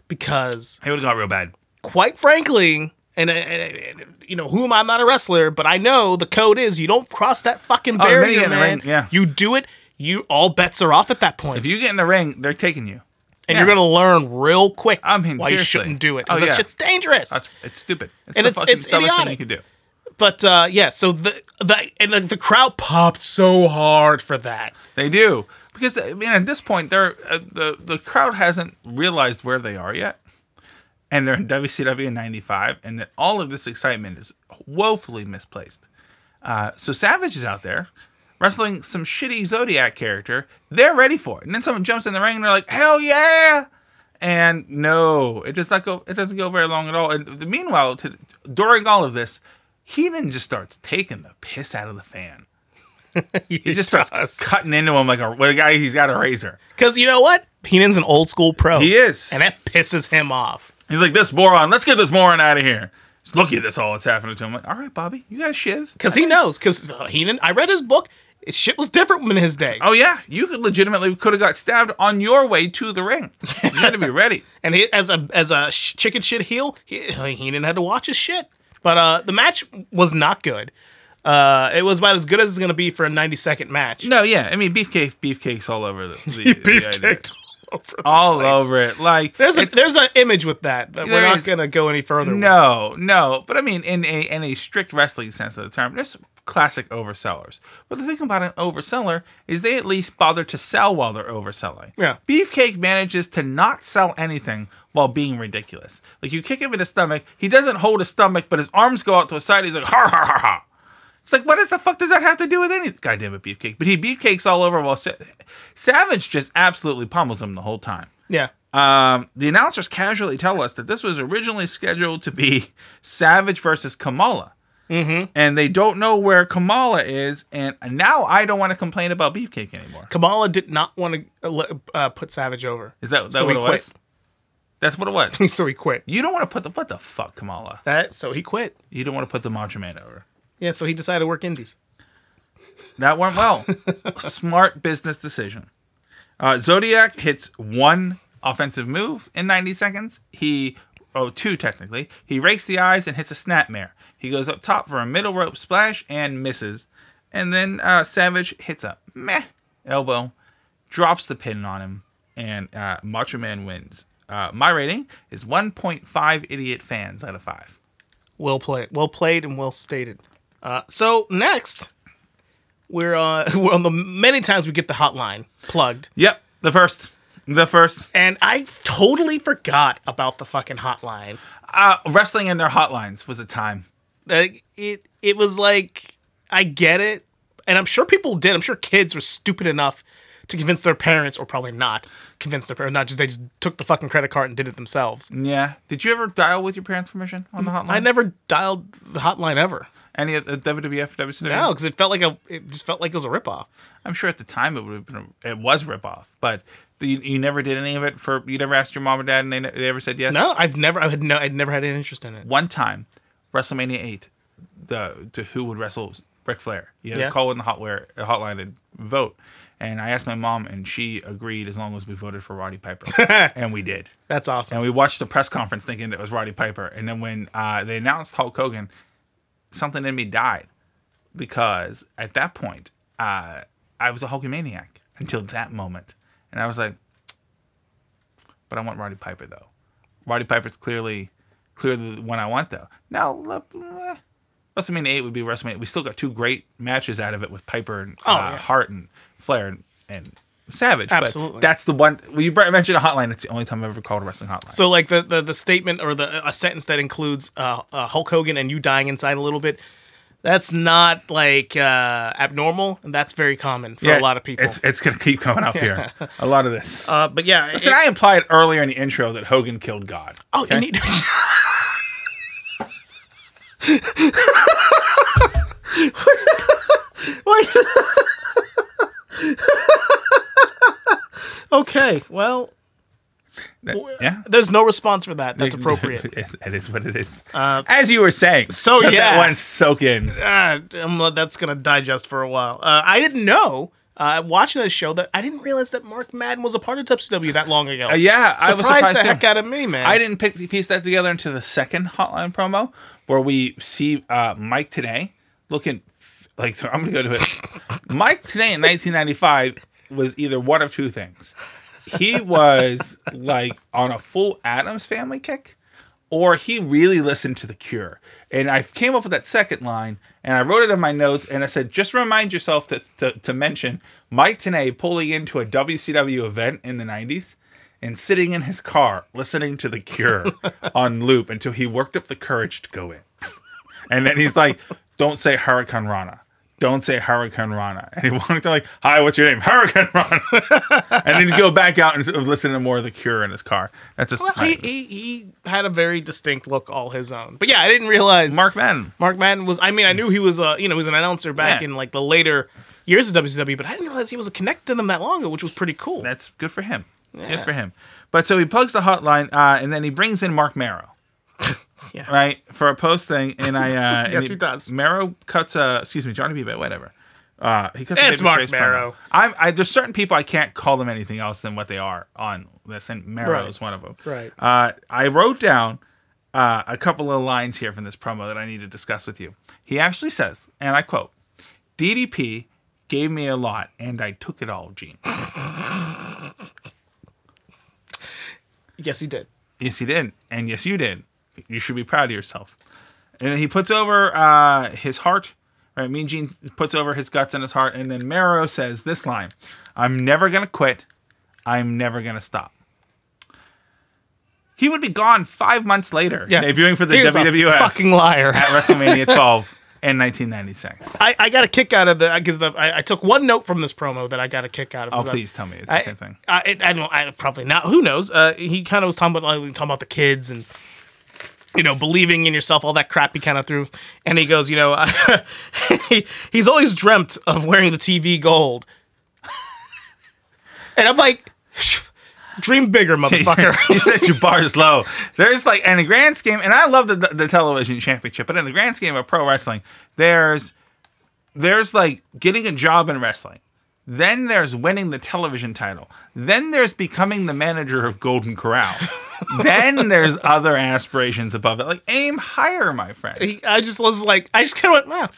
S2: because
S1: It would have got real bad.
S2: quite frankly, and, and, and, you know, who am I? I'm not a wrestler, but I know the code is you don't cross that fucking
S1: Oh,
S2: barrier,
S1: get
S2: man.
S1: ring, yeah.
S2: You do it, you all bets are off at that point,
S1: If you get in the ring, they're taking you.
S2: and
S1: yeah.
S2: you're gonna learn real quick
S1: I mean,
S2: why you shouldn't do it.
S1: Oh,
S2: Because that shit's dangerous.
S1: That's it's stupid. It's
S2: And
S1: the
S2: it's- it's
S1: thing you can do.
S2: but uh, yeah, so the the and the, the crowd popped so hard for that.
S1: They do because I mean at this point they're uh, the the crowd hasn't realized where they are yet, and they're in WCW in '95, and that all of this excitement is woefully misplaced. Uh, so Savage is out there wrestling some shitty Zodiac character. They're ready for it, and then someone jumps in the ring and they're like, "Hell yeah!" And no, it does not go. It doesn't go very long at all. And the, meanwhile, to, during all of this, Heenan just starts taking the piss out of the fan. He just starts cutting into him like a, like a guy. He's got a razor.
S2: because you know what? Heenan's an old school pro.
S1: He is.
S2: and that pisses him off.
S1: He's like, "This moron. Let's get this moron out of here." Just look at that's all that's happening to him. I'm like, all right, Bobby, you got a shiv.
S2: Because he knows. Because Heenan, I read his book. His shit was different in his day.
S1: Oh yeah, you could legitimately could have got stabbed on your way to the ring. You had to be ready.
S2: And he, as a as a sh- chicken shit heel, he, Heenan had to watch his shit. But uh, the match was not good. Uh, it was about as good as it's gonna be for a ninety second match.
S1: No, yeah, I mean beefcake, beefcakes all over the, the, the
S2: beef
S1: idea.
S2: kicked all over. the
S1: all
S2: place.
S1: over it. Like
S2: There's a there's an image with that, but we're not
S1: is-
S2: gonna go any further. with.
S1: No, no. But I mean, in a in a strict wrestling sense of the term, there's classic oversellers. But the thing about an overseller is they at least bother to sell while they're overselling.
S2: Yeah.
S1: Beefcake manages to not sell anything while being ridiculous. Like you kick him in the stomach, he doesn't hold his stomach, but his arms go out to his side. He's like, ha ha ha ha. It's like, what does the fuck does that have to do with anything? Goddamn it, beefcake. But he beefcakes all over while Sa- Savage just absolutely pummels him the whole time.
S2: Yeah.
S1: Um, the announcers casually tell us that this was originally scheduled to be Savage versus Kamala. and they don't know where Kamala is, and now I don't want to complain about Beefcake anymore.
S2: Kamala did not want to uh, put Savage over.
S1: Is that, that
S2: So
S1: what it
S2: quit.
S1: was? That's what it was.
S2: so he quit.
S1: you don't want to put the what the fuck, Kamala?
S2: That so he quit.
S1: You don't want to put the Macho Man over.
S2: Yeah, so he decided to work indies.
S1: That went well. Smart business decision. Uh, Zodiac hits one offensive move in 90 seconds. He, oh, two technically. He rakes the eyes and hits a snapmare. He goes up top for a middle rope splash and misses. And then uh, Savage hits a meh elbow, drops the pin on him, and uh, Macho Man wins. Uh, my rating is 1.5 idiot fans out of 5.
S2: Well played. Well played and well stated. Uh, so next, we're uh, we're on the many times we get the hotline plugged,
S1: Yep, the first. The first.
S2: and I totally forgot about the fucking hotline.
S1: Uh, wrestling and their hotlines was a time.
S2: Like, it it was like I get it, and I'm sure people did. I'm sure kids were stupid enough to convince their parents, or probably not convince their parents. Not just they just took the fucking credit card and did it themselves.
S1: Yeah. Did you ever dial with your parents' permission on the hotline?
S2: I never dialed the hotline ever.
S1: Any of the WWF, WCW?
S2: No, because it felt like a it just felt like it was a ripoff.
S1: I'm sure at the time it would have been a, it was rip off, but the, you, you never did any of it for you never asked your mom or dad and they, they ever said yes.
S2: No, I've never I had no I'd never had any interest in it.
S1: One time, WrestleMania eight, the to who would wrestle Ric Flair. You had
S2: Yeah.
S1: to call in the hotware hotline and vote. And I asked my mom, and she agreed as long as we voted for Roddy Piper, and we did.
S2: That's awesome.
S1: And we watched the press conference thinking it was Roddy Piper. And then when uh, they announced Hulk Hogan, something in me died because at that point, uh, I was a Hulkamaniac until that moment. And I was like, but I want Roddy Piper though. Roddy Piper's clearly, clearly the one I want though. Now, eh, WrestleMania 8 would be WrestleMania. We still got two great matches out of it with Piper and
S2: Oh,
S1: uh,
S2: yeah.
S1: Hart and Flair and, and Savage. but
S2: Absolutely.
S1: that's the one. Well, you mentioned a hotline. It's the only time I've ever called a wrestling hotline.
S2: So like the, the the statement or the a sentence that includes uh, uh, Hulk Hogan and you dying inside a little bit, that's not like uh, abnormal, and that's very common for a lot of people.
S1: It's it's gonna keep coming up here. A lot of this.
S2: uh, but yeah,
S1: Listen,
S2: it-
S1: I implied earlier in the intro that Hogan killed God.
S2: oh,
S1: okay?
S2: you need. okay, well,
S1: yeah,
S2: there's no response for that. That's appropriate.
S1: it, is what it is. As you were saying.
S2: so yeah.
S1: that one soak in.
S2: uh, that's gonna digest for a while. Uh, I didn't know. Uh, watching this show, that I didn't realize that Mark Madden was a part of WCW that long ago.
S1: Uh, yeah, I was
S2: surprised
S1: surprised
S2: the
S1: too.
S2: heck out of me, man.
S1: I didn't pick piece that together until the second hotline promo where we see uh, Mike Tenay looking like so I'm gonna go to it. Mike Tenay in 1995 was either one of two things. He was like on a full Addams family kick, or he really listened to The Cure. And I came up with that second line, and I wrote it in my notes, and I said, just remind yourself to, to, to mention Mike Tenay pulling into a WCW event in the 90s and sitting in his car listening to The Cure on loop until he worked up the courage to go in. And then he's like, don't say Hurricane Rana. Don't say Hurricane Rana. And he walked like, hi, what's your name? Hurricane Rana. and then he'd go back out and listen to more of The Cure in his car. That's just
S2: Well, he, he he had a very distinct look all his own. But yeah, I didn't realize
S1: Mark Madden.
S2: Mark Madden was. I mean, I knew he was a you know he was an announcer back
S1: Yeah.
S2: in like the later years of WCW, but I didn't realize he was connected to them that long ago, which was pretty cool.
S1: That's good for him. Good for him. But so he plugs the hotline, uh, and then he brings in Marc Mero,
S2: yeah.
S1: right, for a post thing. And I, uh, and
S2: Yes, he does.
S1: Mero cuts a, excuse me, Johnny B. Badd whatever. Uh, he cuts
S2: It's Mark. Mero.
S1: I'm, I, there's certain people I can't call them anything else than what they are on this, and Mero
S2: Right.
S1: is one of them.
S2: Right.
S1: Uh, I wrote down uh, a couple of lines here from this promo that I need to discuss with you. He actually says, and I quote, "DDP gave me a lot, and I took it all, Gene."
S2: Yes, he did.
S1: Yes, he did. And yes, you did. You should be proud of yourself. And then he puts over uh, his heart. Right, Mean Gene puts over his guts and his heart. And then Mero says this line I'm never going to quit. I'm never going to stop. He would be gone five months later,
S2: Yeah,
S1: debuting for the
S2: He was a
S1: WWF
S2: fucking liar.
S1: at WrestleMania 12 in 1996.
S2: I, I got a kick out of the because the I, I took one note from this promo that I got a kick out of.
S1: Oh,
S2: 'cause I-
S1: please tell me it's the same thing.
S2: I, it- I don't. I probably not. Who knows? Uh, he kind of was talking about like, talking about the kids and you know, believing in yourself, all that crap he kind of threw. And he goes, you know, he, he's always dreamt of wearing the TV gold. and I'm like, dream bigger, motherfucker.
S1: you set your bars low. There's like in the grand scheme, and I love the, the television championship, but in the grand scheme of pro wrestling, there's there's like getting a job in wrestling. Then there's winning the television title. Then there's becoming the manager of Golden Corral. then there's other aspirations above it. Like aim higher, my friend.
S2: I just was like, I just kind of went, wow,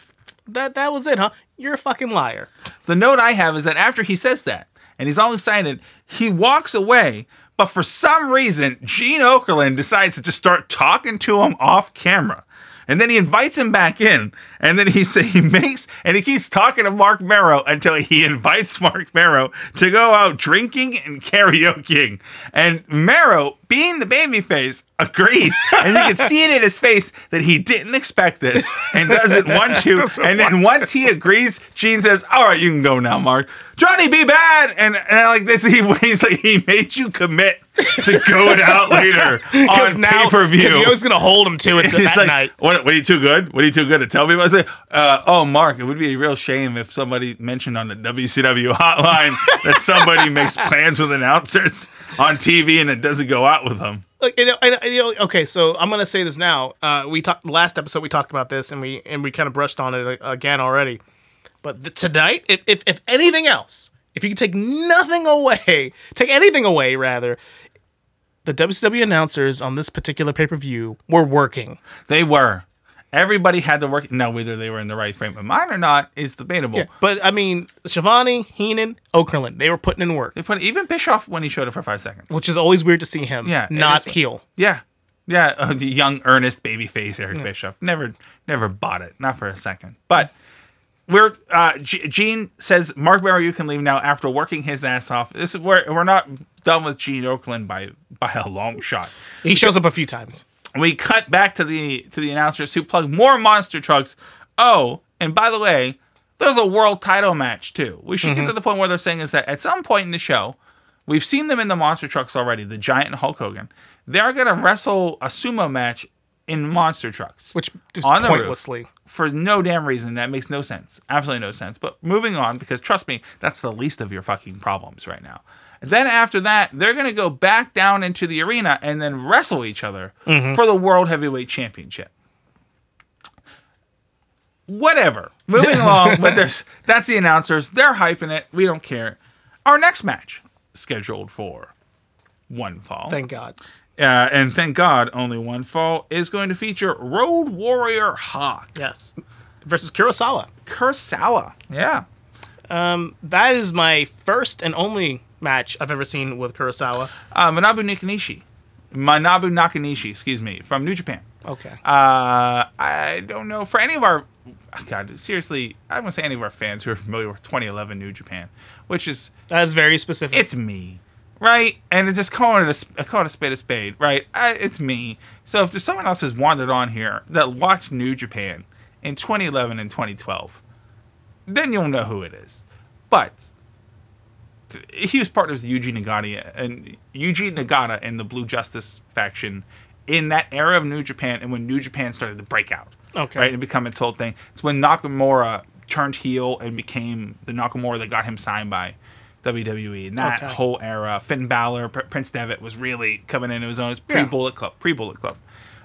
S2: that, that was it, huh? You're a fucking liar.
S1: The note I have is that after he says that, and he's all excited, he walks away. But for some reason, Gene Okerlund decides to just start talking to him off camera. And then he invites him back in. And then he say he makes and he keeps talking to Marc Mero until he invites Marc Mero to go out drinking and karaokeing. And Mero, being the babyface, agrees. And you can see it in his face that he didn't expect this and doesn't want to.
S2: Doesn't
S1: and then once he agrees, Gene says, All right, you can go now, Mark. Johnny B. Badd. And, and I like this, he, he's like, he made you commit to going out later on pay per view.
S2: Because you know he's going to hold him to it
S1: He's
S2: that
S1: like,
S2: night.
S1: what, what are you too good? What are you too good to tell me about? Like, uh, oh, Mark, it would be a real shame if somebody mentioned on the WCW hotline that somebody makes plans with announcers on TV and it doesn't go out with them.
S2: like you know, and, you know, okay, so I'm gonna say this now. Uh, we talked last episode. We talked about this, and we and we kind of brushed on it a- again already. But th- tonight, if, if if anything else, if you can take nothing away, take anything away rather, the WCW announcers on this particular pay per view were working.
S1: They were. Everybody had to work. Now, whether they were in the right frame of mind or not is debatable.
S2: But I mean, Schiavone, Heenan, Okerlund, they were putting in work,
S1: They put even Bischoff when he showed up for five seconds.
S2: which is always weird to see him.
S1: Yeah,
S2: not heel.
S1: Yeah, yeah. Uh, the young, earnest baby face Eric Bischoff never, never bought it, not for a second. But we're uh, G- Gene says Marc Mero, you can leave now after working his ass off. This is where we're not done with Gene Okerlund by by a long shot.
S2: He shows up a few times.
S1: We cut back to the to the announcers who plug more monster trucks. Oh, and by the way, there's a world title match too. We should get mm-hmm. to the point where they're saying is that at some point in the show, we've seen them in the monster trucks already, the Giant and Hulk Hogan. They're gonna wrestle a sumo match in monster trucks,
S2: which is
S1: On the roof. for no damn reason. That makes no sense. Absolutely no sense. But moving on, because trust me, that's the least of your fucking problems right now. Then after that, they're gonna go back down into the arena and then wrestle each other for the World Heavyweight Championship. Whatever. Moving along, but there's that's the announcers. They're hyping it. We don't care. Our next match scheduled for one fall.
S2: Thank God.
S1: uh, and thank God, only one fall is going to feature Road Warrior Hawk.
S2: Yes. Versus Kurosawa.
S1: Kurosawa. Yeah.
S2: Um, That is my first and only match I've ever seen with Kurosawa.
S1: Uh, Manabu Nakanishi. Manabu Nakanishi, excuse me, from New Japan.
S2: Okay.
S1: Uh, I don't know. For any of our, God, seriously, I want to say any of our fans who are familiar with 2011 New Japan, which is,
S2: that is very specific.
S1: it's me, right? And it's just calling it a, call it a spade a spade, right? I, it's me. So if there's someone else has wandered on here that watched New Japan in 2011 and 2012, then you'll know who it is. But he was partners with Yuji Nagata and Yuji Nagata and the Blue Justice faction in that era of New Japan and when New Japan started to break out.
S2: Okay.
S1: Right, and become its whole thing. It's when Nakamura turned heel and became the Nakamura that got him signed by WWE. And that
S2: Okay.
S1: whole era, Finn Balor, Pr- Prince Devitt was really coming into his own. It's pre Bullet Club, pre Bullet Club.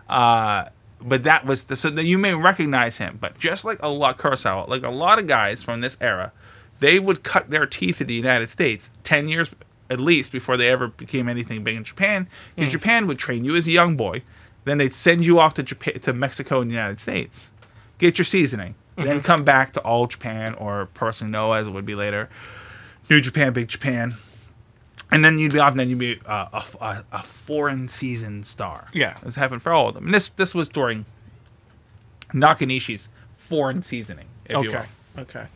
S1: Uh, but that was the, so that you may recognize him. But just like a lot Kurosawa, like a lot of guys from this era, they would cut their teeth in the United States ten years at least before they ever became anything big in Japan. Because Japan would train you as a young boy, then they'd send you off to Japan, to Mexico and the United States, get your seasoning, then come back to All Japan or Person No as it would be later, New Japan, Big Japan. And then you'd be off, and then you'd be uh, a, a, a foreign season star.
S2: Yeah.
S1: This happened for all of them. And this this was during Nakanishi's foreign seasoning. If You
S2: okay.
S1: will.
S2: Okay.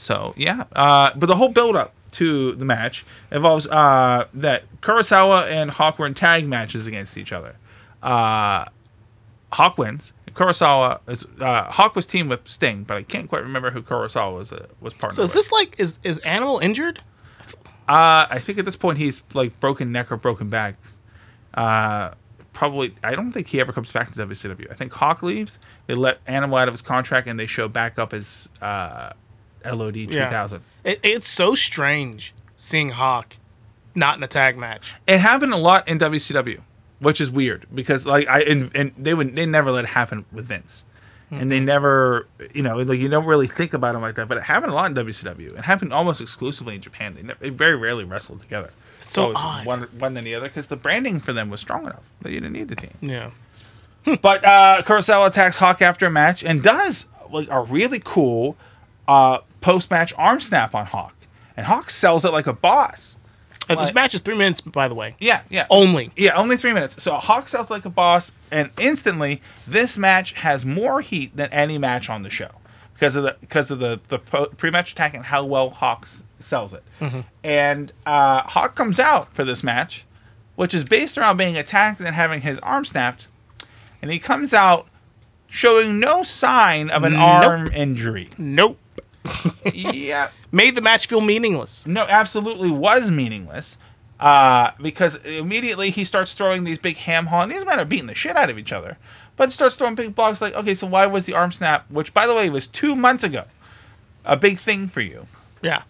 S1: So yeah, uh, but the whole build up to the match involves uh, that Kurosawa and Hawk were in tag matches against each other. Uh, Hawk wins. Kurosawa is uh, Hawk was teamed with Sting, but I can't quite remember who Kurosawa was uh, was partnered
S2: So is
S1: with.
S2: this like is is Animal injured?
S1: Uh, I think at this point he's like broken neck or broken back. Uh, probably I don't think he ever comes back to WCW. I think Hawk leaves. They let Animal out of his contract and they show back up as uh, LOD two thousand.
S2: It, it's so strange seeing Hawk not in a tag match.
S1: It happened a lot in WCW, which is weird because like I and, and they would they never let it happen with Vince. And they never, you know, like you don't really think about him like that, but it happened a lot in WCW. It happened almost exclusively in Japan. They, never, they very rarely wrestled together.
S2: It's so odd.
S1: one one than the other because the branding for them was strong enough that you didn't need the team.
S2: Yeah.
S1: But uh, Kurosawa attacks Hawk after a match and does like a really cool uh, post match arm snap on Hawk, and Hawk sells it like a boss.
S2: And this match is three minutes, by the way.
S1: Yeah, yeah.
S2: Only.
S1: Yeah, only three minutes. So Hawk sells like a boss, and instantly this match has more heat than any match on the show because of the because of the the po- pre-match attack and how well Hawk sells it. And uh, Hawk comes out for this match, which is based around being attacked and having his arm snapped, and he comes out showing no sign of an
S2: Nope.
S1: arm injury.
S2: Nope.
S1: Yeah,
S2: Made the match feel meaningless.
S1: no, absolutely was meaningless. Uh, because immediately he starts throwing these big ham haw, and these men are beating the shit out of each other. But starts throwing big blocks like, okay, so why was the arm snap, which by the way was two months ago, a big thing for you
S2: Yeah.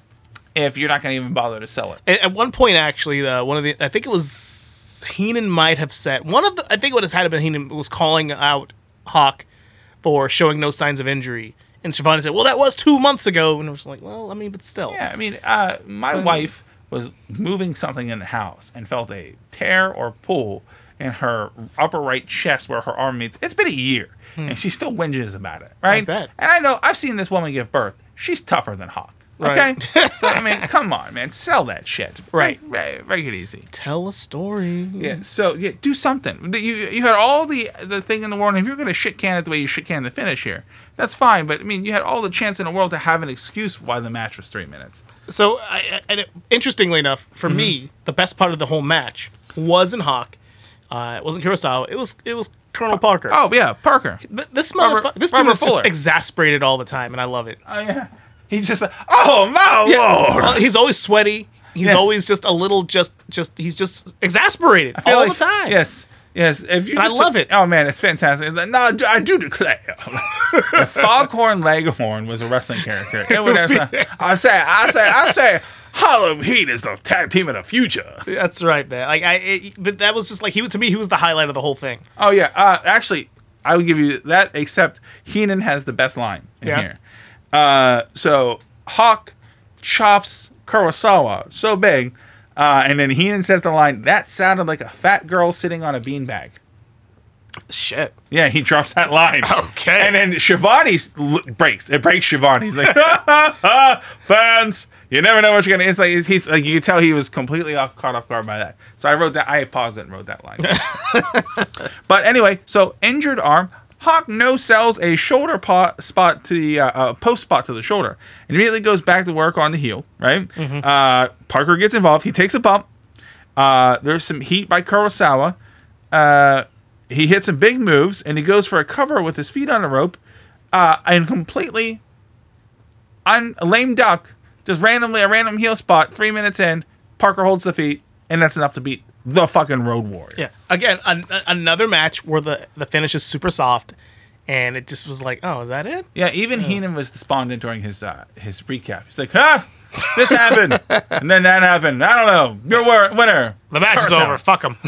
S1: if you're not going to even bother to sell it?
S2: At, at one point, actually, uh, one of the I think it was Heenan might have said one of the I think what has had to been Heenan was calling out Hawk for showing no signs of injury, and Schiavone said, "Well, that was two months ago," and I was like, "Well, I mean, but still."
S1: Yeah, I mean, uh, my wife was moving something in the house and felt a tear or pull in her upper right chest where her arm meets. It's been a year, and she still whinges about it, right?
S2: bet.
S1: And I know I've seen this woman give birth. She's tougher than Hawk. Okay, so I mean, come on, man, sell that shit.
S2: Right.
S1: Make, make- it easy.
S2: Tell a story.
S1: Yeah. So yeah, do something. You you had all the the thing in the world. And if you're gonna shit can it the way you shit can the finish here, that's fine. But I mean, you had all the chance in the world to have an excuse why the match was three minutes.
S2: So, I, I- and it, interestingly enough, for
S1: Mm-hmm.
S2: me, the best part of the whole match wasn't Hawk. Uh, it wasn't Kurosawa. It was it was Colonel Parker.
S1: Oh yeah, Parker.
S2: This motherfucker, this dude
S1: Robert
S2: is just exasperated all the time, and I love it.
S1: Oh yeah. He's just like, oh my lord.
S2: Uh, he's always sweaty. He's
S1: Yes.
S2: always just a little, just, just he's just exasperated all
S1: like-
S2: the time.
S1: Yes. Yes, if you
S2: I love
S1: took-
S2: it.
S1: Oh man, it's fantastic. It's like, no, I do- I do declare. if Foghorn Leghorn was a wrestling character, it would have. I say, I say, I say, Harlem Heat is the tag team of the future.
S2: That's right, man. Like I, it, but that was just like he to me, he was the highlight of the whole thing.
S1: Oh yeah, uh, actually, I would give you that. Except Heenan has the best line in
S2: Yeah.
S1: here. Uh, so Hawk chops Kurosawa so big, uh, and then Heenan says the line that sounded like a fat girl sitting on a beanbag.
S2: Shit.
S1: Yeah, he drops that line.
S2: Okay.
S1: And then Schiavone l- breaks. It breaks Schiavone. He's like, fans, you never know what you're gonna. It's like he's like you can tell he was completely off, caught off guard by that. So I wrote that. I paused it and wrote that line. but anyway, so injured arm. Hawk no sells a shoulder pot spot to the uh, uh, post spot to the shoulder, and immediately goes back to work on the heel. Right. Uh, Parker gets involved. He takes a bump. Uh, there's some heat by Kurosawa. Uh, he hits some big moves and he goes for a cover with his feet on a rope uh, and completely un- lame duck just randomly a random heel spot three minutes in parker holds the feet and that's enough to beat the fucking road warrior.
S2: Yeah. Again, an, another match where the the finish is super soft, and it just was like, oh, is that it?
S1: yeah even heenan was despondent during his uh, his recap. He's like huh? This happened. And then that happened. I don't know. You're wor- winner.
S2: The match is over. Fuck him.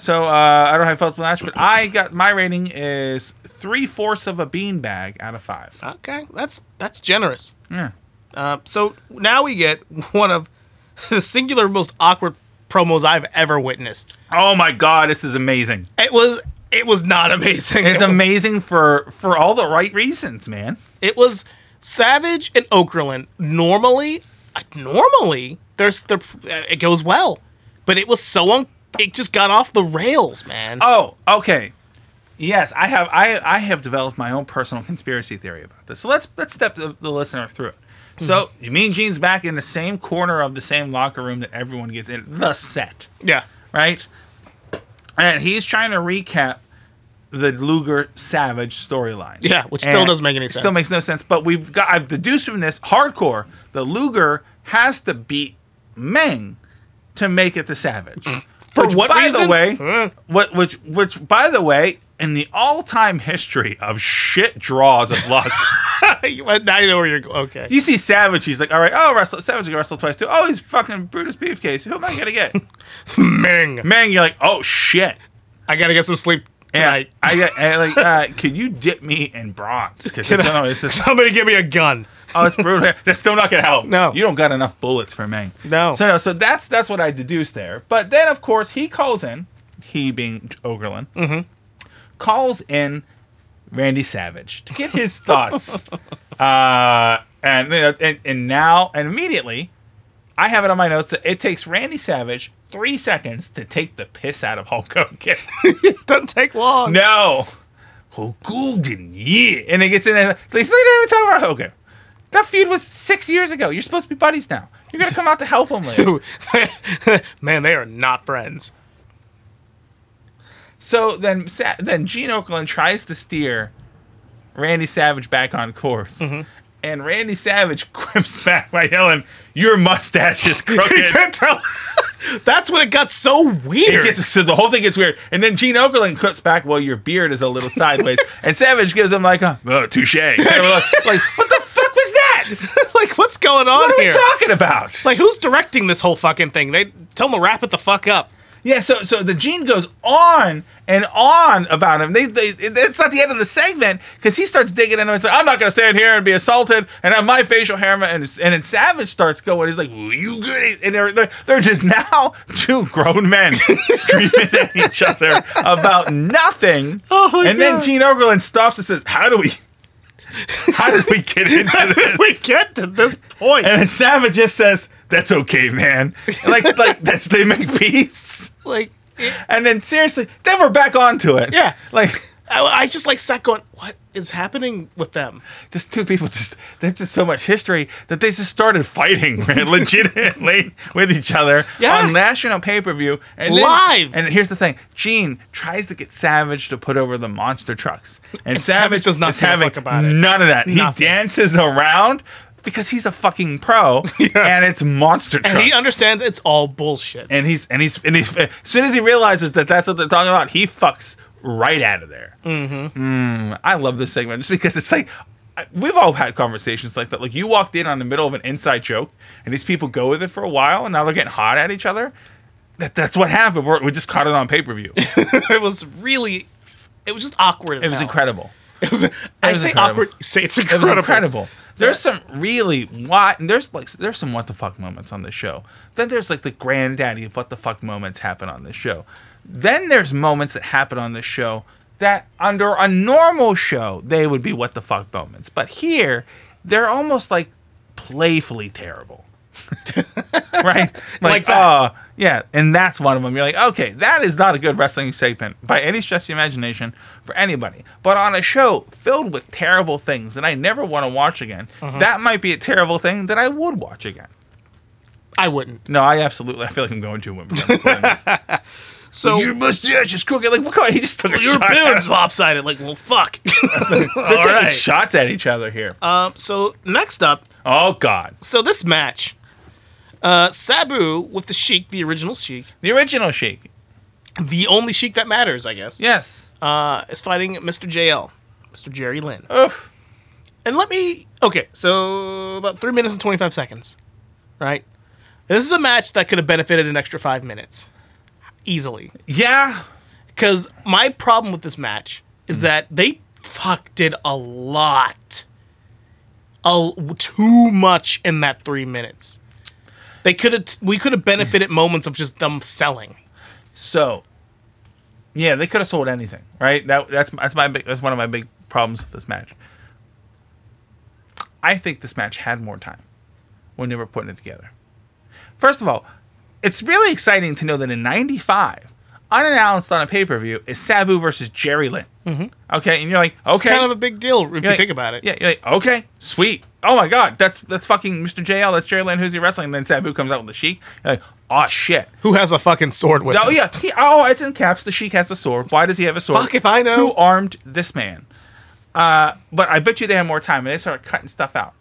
S1: so uh, i don't have how i felt the match but i got my rating is three-fourths of a beanbag out of five.
S2: Okay, that's that's generous.
S1: yeah.
S2: Uh, so now we get one of the singular most awkward promos I've ever witnessed.
S1: oh my god this is amazing
S2: It was it was not amazing.
S1: It's
S2: it was,
S1: amazing for for all the right reasons, man.
S2: It was Savage and Okerlund. Normally, normally there's the it goes well, but it was so un, it just got off the rails, man.
S1: Oh, okay. Yes, I have I I have developed my own personal conspiracy theory about this. So let's let's step the, the listener through it. So hmm. you Mean Gene's back in the same corner of the same locker room that everyone gets in, the set,
S2: yeah,
S1: right? And he's trying to recap the Luger Savage storyline.
S2: Yeah, which still doesn't make any
S1: it Still
S2: sense.
S1: makes no sense. But we've got I've deduced from this hardcore the Luger has to beat Meng to make it to Savage.
S2: For
S1: Which,
S2: what
S1: by
S2: reason?
S1: the way,
S2: Huh?
S1: what which which by the way, in the all-time history of shit draws of luck,
S2: now you know where you're going. Okay.
S1: you see Savage. He's like, all right, oh, wrestle Savage can wrestle twice too. Oh, he's fucking Brutus Beefcake. Who am I gonna get?
S2: Meng.
S1: Man, you're like, oh shit.
S2: I gotta get some sleep
S1: Yeah,
S2: tonight.
S1: I got I, like. Uh, could you dip me in bronze? Because
S2: Can
S1: it's,
S2: I-
S1: no, it's just,
S2: Somebody give me a gun.
S1: oh, it's brutal. That's still not gonna help.
S2: No.
S1: you don't got enough bullets for Meng.
S2: No.
S1: So no, so that's that's what I deduced there. But then of course he calls in, he being Okerlund,
S2: Mm-hmm.
S1: calls in Randy Savage to get his thoughts. uh, and you know, and, and now and immediately, I have it on my notes that it takes Randy Savage three seconds to take the piss out of Hulk Hogan.
S2: It doesn't take long.
S1: no, Hulk Hogan, yeah, and it gets in there. Like, they don't even talk about Hogan. That feud was six years ago. You're supposed to be buddies now. You're gonna come out to help him later.
S2: Man, they are not friends.
S1: So then, Sa- then Gene Okerlund tries to steer Randy Savage back on course,
S2: Mm-hmm.
S1: and Randy Savage quips back by yelling, "Your mustache is crooked."
S2: That's when it got so weird.
S1: gets, so the whole thing gets weird, and then Gene Okerlund quips back, "Well, your beard is a little sideways," and Savage gives him like a oh, touche. Like, like, what the fuck was that?
S2: like, what's going on
S1: What are
S2: here?
S1: we talking about?
S2: like, who's directing this whole fucking thing? They tell them to wrap it the fuck up.
S1: Yeah, so so the Gene goes on and on about him. They, they it's not the end of the segment because he starts digging into it. He's like, I'm not gonna stand here and be assaulted and have my facial hair. And and then Savage starts going. He's like, well, you good? And they're, they're they're just now two grown men screaming at each other about nothing.
S2: Oh my
S1: and then
S2: God.
S1: Gene Okerlund stops and says, How do we? How did we get into this?
S2: we get to this point.
S1: and then Savage just says, "That's okay, man." Like like that's they make peace.
S2: like, it-
S1: And then seriously, then we're back onto it.
S2: Yeah.
S1: Like
S2: I, I just like sat going, what is happening with them?
S1: just two people just there's just so much history that they just started fighting man, legitimately with each other
S2: Yeah.
S1: on national pay-per-view and then-
S2: Live.
S1: and here's the thing Gene tries to get Savage to put over the monster trucks and,
S2: And Savage does not
S1: is
S2: give a fuck about it.
S1: none of that he dances around because he's a fucking pro and it's monster trucks
S2: And he understands it's all bullshit.
S1: and he's and he's and he's as soon as he realizes that that's what they're talking about, he fucks right out of there. Mm-hmm. I love this segment just because it's like we've all had conversations like that. Like you walked in on the middle of an inside joke, and these people go with it for a while, and now they're getting hot at each other. That that's what happened. We're, we just caught it on pay per view. It
S2: it was really, it was just awkward as it
S1: was
S2: hell.
S1: incredible.
S2: It was, I
S1: was
S2: say
S1: incredible.
S2: awkward, you say it's
S1: It
S2: incredible.
S1: was incredible. There's some really what there's like there's some what the fuck moments on this show. Then there's like the granddaddy of what the fuck moments happen on this show. Then there's moments that happen on this show that under a normal show they would be what the fuck moments. But here they're almost like playfully terrible. right?
S2: Like that.
S1: uh, yeah, and that's one of them. You're like, okay, that is not a good wrestling segment by any stretch of the imagination for anybody. But on a show filled with terrible things that I never want to watch again,
S2: Uh-huh.
S1: that might be a terrible thing that I would watch again.
S2: I wouldn't.
S1: No, I absolutely. I feel like I'm going to when we're done recording this.
S2: So
S1: Your mustache is crooked. Like, what? He just took a
S2: your
S1: shot. at
S2: beard's lopsided. Like, well, fuck.
S1: They're
S2: All
S1: taking
S2: right.
S1: shots at each other here.
S2: Um, so next up,
S1: oh God,
S2: so this match, uh, Sabu with the Sheik, the original Sheik,
S1: the original Sheik.
S2: the only Sheik that matters, I guess,
S1: Yes.
S2: uh, is fighting Mr. JL, Mr. Jerry Lynn.
S1: Oof.
S2: And let me, okay, so about three minutes and 25 seconds, right? This is a match that could have benefited an extra five minutes, easily.
S1: Yeah.
S2: Because my problem with this match is mm. that they fuck did a lot, a, too much in that three minutes. They could have, we could have benefited moments of just them selling.
S1: So, yeah, they could have sold anything, right? That that's that's my big, that's one of my big problems with this match. I think this match had more time when they were putting it together. First of all, it's really exciting to know that in '95, unannounced on a pay per view, is Sabu versus Jerry Lynn. Mm-hmm. Okay, and you're like, okay,
S2: It's kind of a big deal if you
S1: like-
S2: think about it.
S1: yeah, you're like, okay, sweet. Oh my god, that's that's fucking Mr. JL. That's Jerry Lynn. Who's he wrestling? And then Sabu comes out with the Sheik. You're like, oh shit.
S2: Who has a fucking sword with
S1: Oh
S2: him?
S1: yeah. He, oh, it's in caps. The Sheik has a sword. Why does he have a sword?
S2: Fuck if I know.
S1: Who armed this man? Uh, but I bet you they had more time, and they started cutting stuff out.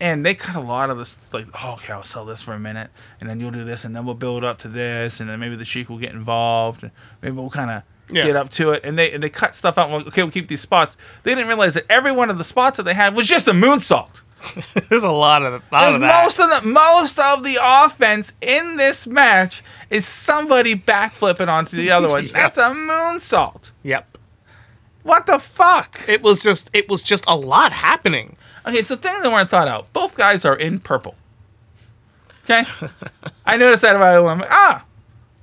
S1: And they cut a lot of this. Like, oh, okay, I'll sell this for a minute, and then you'll do this, and then we'll build up to this, and then maybe the Sheik will get involved, and maybe we'll kind of
S2: Yeah.
S1: get up to it, and they and they cut stuff out. Well, okay, we'll keep these spots. They didn't realize that every one of the spots that they had was just a moonsault.
S2: There's a lot of lot
S1: There's
S2: of that.
S1: most of the most of the offense in this match is somebody backflipping onto the other one.
S2: Yeah.
S1: That's a moonsault.
S2: Yep.
S1: What the fuck?
S2: It was just it was just a lot happening.
S1: Okay, so things that weren't thought out. Both guys are in purple. Okay, I noticed that about it. I'm like, ah,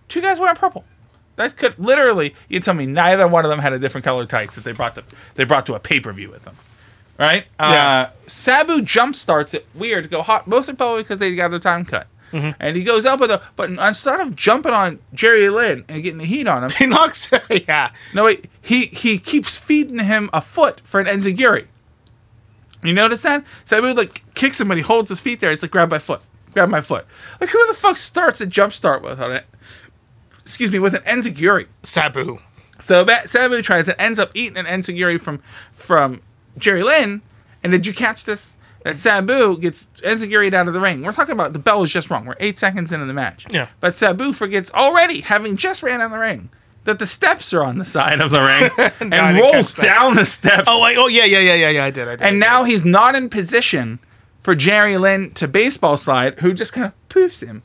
S1: two guys wearing purple. That could literally you tell me neither one of them had a different color tights that they brought to they brought to a pay per view with them, right?
S2: Yeah.
S1: Uh, Sabu jump starts it weird to go hot, mostly probably because they got their time cut. And he goes up with a, but instead of jumping on Jerry Lynn and getting the heat on him,
S2: He knocks yeah.
S1: no wait, he he keeps feeding him a foot for an enziguri. You notice that? Sabu like kicks him and he holds his feet there. It's like grab my foot, grab my foot. Like who the fuck starts a jump start with on it? Excuse me, with an enziguri.
S2: Sabu.
S1: So ba- Sabu tries and ends up eating an enziguri from from Jerry Lynn. And did you catch this? That Sabu gets enziguri'd out of the ring. We're talking about the bell is just wrong. We're eight seconds into the match.
S2: Yeah.
S1: But Sabu forgets already, having just ran out of the ring, that the steps are on the side of the ring
S2: I
S1: and
S2: didn't
S1: rolls
S2: catch that.
S1: down the steps.
S2: Oh, I, oh yeah, yeah, yeah, yeah, yeah. I did. I did.
S1: and now he's not in position for Jerry Lynn to baseball slide, who just kind of poofs him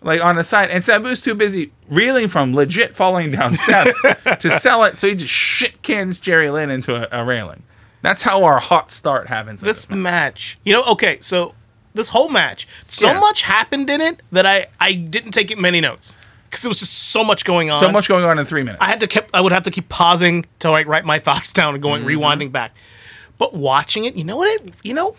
S1: like on the side. And Sabu's too busy reeling from legit falling down steps to sell it, so he just shit cans Jerry Lynn into a, a railing. That's how our hot start happens. in
S2: this
S1: match.
S2: match. You know, okay, so this whole match, so
S1: Yeah.
S2: much happened in it that I I didn't take it many notes because there was just so much going on.
S1: so much going on in three minutes.
S2: I had to keep I would have to keep pausing to like write my thoughts down and going
S1: Mm-hmm.
S2: rewinding back. But watching it, you know what it you know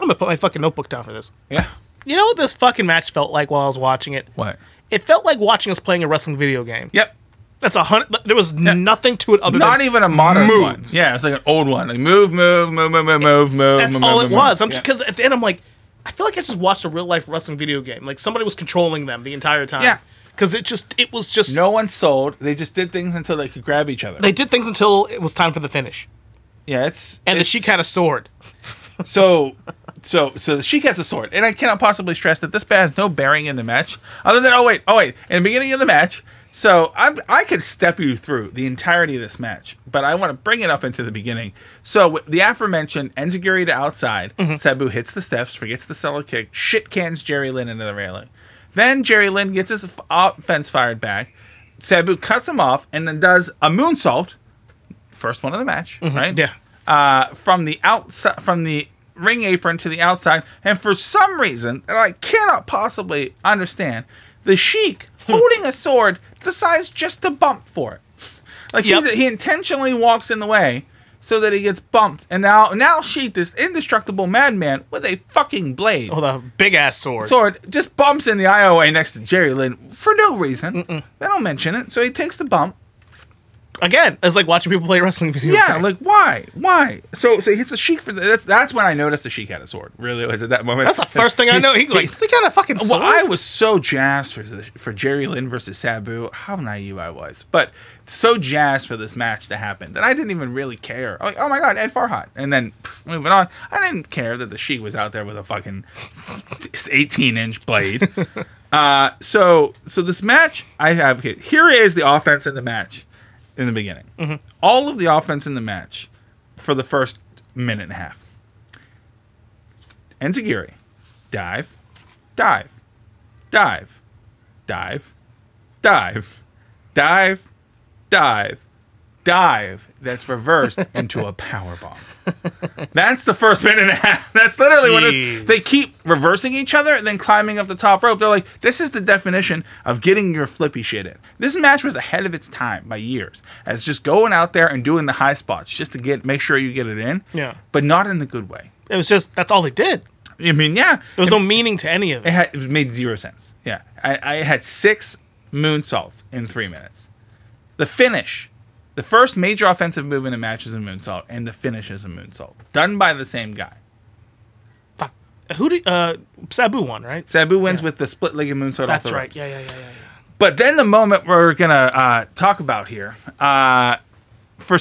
S2: I'm gonna put my fucking notebook down for this.
S1: yeah.
S2: You know what this fucking match felt like while I was watching it?
S1: What?
S2: It felt like watching us playing a wrestling video game.
S1: Yep.
S2: That's a hundred. There was nothing to it other than
S1: Not
S2: than
S1: even a modern
S2: moves.
S1: one. Yeah, it's like an old one. Like move, move, move, move, move, move, move.
S2: That's
S1: move,
S2: all
S1: move,
S2: it
S1: move.
S2: was. I'm
S1: Yeah.
S2: because at the end I'm like, I feel like I just watched a real life wrestling video game. Like somebody was controlling them the entire time.
S1: Yeah.
S2: Because it just it was just
S1: no one sold. They just did things until they could grab each other.
S2: They did things until it was time for the finish,
S1: yeah, it's
S2: and the Sheik had a sword.
S1: So, so, so the Sheik has a sword, and I cannot possibly stress that this has no bearing in the match, other than oh wait, oh wait, in the beginning of the match. So I'm I could step you through the entirety of this match, but I want to bring it up into the beginning. So the aforementioned Enziguri to outside, mm-hmm. Sabu hits the steps, forgets to sell a kick, shit cans Jerry Lynn into the railing. Then Jerry Lynn gets his offense fired back. Sabu cuts him off and then does a moonsault, first one of the match, right?
S2: Yeah.
S1: uh, from the outside, from the ring apron to the outside, and for some reason that I cannot possibly understand, the Sheik holding a sword decides just to bump for it. Like
S2: Yep.
S1: he, he intentionally walks in the way so that he gets bumped, and now now Sheik, this indestructible madman with a fucking blade.
S2: Oh, the big ass sword.
S1: Sword just bumps in the IOA next to Jerry Lynn for no reason. They don't mention it, so he takes the bump.
S2: Again, it's like watching people play wrestling videos.
S1: Yeah,
S2: game.
S1: like why? Why? So so he hits the Sheik for the, that's that's when I noticed the Sheik had a sword. Really was at that moment.
S2: that's the first thing I know. He like he got a fucking sword.
S1: Well, I was so jazzed for for Jerry Lynn versus Sabu. How naive I was, but so jazzed for this match to happen that I didn't even really care. I'm like, oh my god, Ed Farhat, and then pff, moving on, I didn't care that the Sheik was out there with a fucking 18 inch blade. uh, so so this match, I have here is the offense in the match in the beginning. All of the offense in the match for the first minute and a half. Enziguri, dive, dive, dive, dive, dive, dive, dive, dive. That's reversed into a power bomb. That's the first minute and a half. That's literally what it is. They keep reversing each other and then climbing up the top rope. They're like, this is the definition of getting your flippy shit in. This match was ahead of its time by years, as just going out there and doing the high spots just to get make sure you get it in.
S2: Yeah.
S1: but not in the good way.
S2: it was just that's all they did.
S1: I mean, yeah,
S2: There was no meaning to any of
S1: it
S2: it.
S1: had it made zero sense. Yeah, I, I had six moonsaults in three minutes. The finish, the first major offensive move in a match is a moonsault, and the finish is a moonsault done by the same guy.
S2: Fuck. Who did uh Sabu won, right?
S1: Sabu wins with the split-legged moonsault.
S2: That's right.
S1: ropes.
S2: Yeah, yeah, yeah, yeah, yeah.
S1: But then the moment we're gonna uh, talk about here, uh, for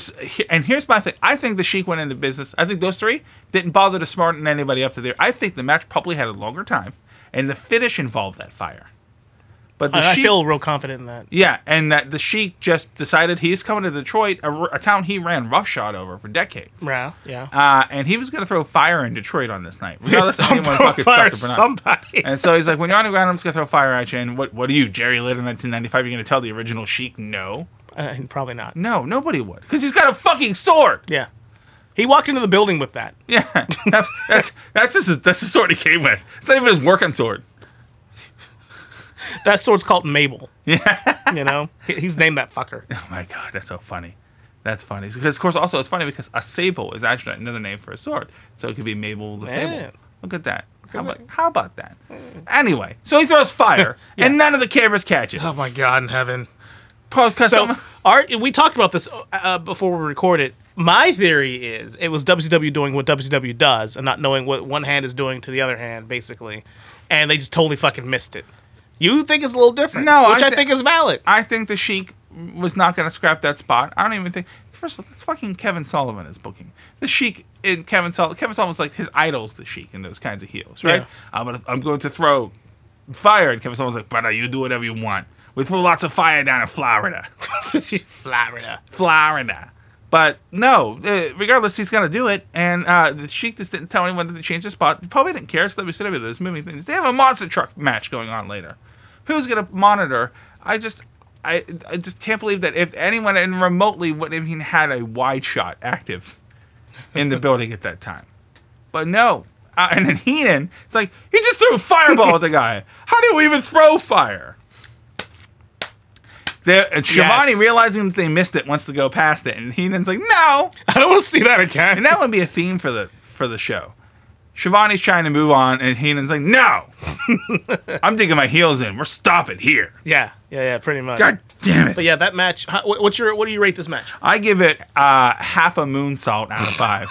S1: and here's my thing. I think the Sheik went into business. I think those three didn't bother to smarten anybody up to there. I think the match probably had a longer time, and the finish involved that fire. But the
S2: I, I
S1: Sheik,
S2: feel real confident in that.
S1: yeah, and that the Sheik just decided he's coming to Detroit, a town he ran roughshod over for decades.
S2: Yeah, yeah.
S1: Uh, and he was going to throw fire in Detroit on this night, regardless if anyone fucking
S2: Fire
S1: sucked or not.
S2: somebody.
S1: And so he's like, when you're on the ground, I'm just gonna throw fire at you. And what what are you, Jerry Lynn in 1995? You're gonna tell the original Sheik no?
S2: Uh, probably not.
S1: No, nobody would, because he's got a fucking sword.
S2: Yeah. He walked into the building with that.
S1: Yeah, that's that's that's just that's the sword he came with. It's not even his working sword.
S2: That sword's called Mabel. Yeah. You know? He's named that fucker.
S1: Oh my god, that's so funny. That's funny because, of course, also it's funny because a sable is actually another name for a sword, so it could be Mabel the
S2: Yeah.
S1: Sable. Look at that. How about, how about that? Anyway, so he throws fire, and none of the cameras catch it.
S2: Oh my God in heaven.
S1: Because
S2: So, our, we talked about this uh, before we recorded. My theory is it was WCW doing what WCW does and not knowing what one hand is doing to the other hand, basically. And they just totally fucking missed it. You think it's a little different.
S1: No,
S2: which
S1: I
S2: I, think is valid.
S1: I think the Sheik was not going to scrap that spot. I don't even think. First of all, that's fucking Kevin Sullivan is booking the Sheik. In Kevin Sullivan, Kevin Sullivan's like his idol's the Sheik and those kinds of heels, right?
S2: Yeah.
S1: I'm gonna, I'm going to throw fire, and Kevin Sullivan's like, brother, you do whatever you want. We throw lots of fire down in Florida,
S2: Florida.
S1: Florida. But no, uh, regardless, he's gonna do it. And uh, the Sheik just didn't tell anyone to change the spot. He probably didn't care. So WCW, those moving things. They have a monster truck match going on later. Who's gonna monitor? I just, I, I just can't believe that if anyone and remotely would have even had a wide shot active in the building at that time. But no. Uh, and then Heenan, it's like he just threw a fireball at the guy. How do you even throw fire? There, Schiavone
S2: Yes.
S1: realizing that they missed it wants to go past it, and Heenan's like, "No!"
S2: I don't want to see that again.
S1: And that would be a theme for the for the show. Schiavone's trying to move on, and Heenan's like, "No, I'm digging my heels in. We're stopping here."
S2: yeah, yeah, yeah, pretty much.
S1: God damn it!
S2: But yeah, that match. how- wh- What's your? What do you rate this match?
S1: I give it uh, half a moonsault out of five.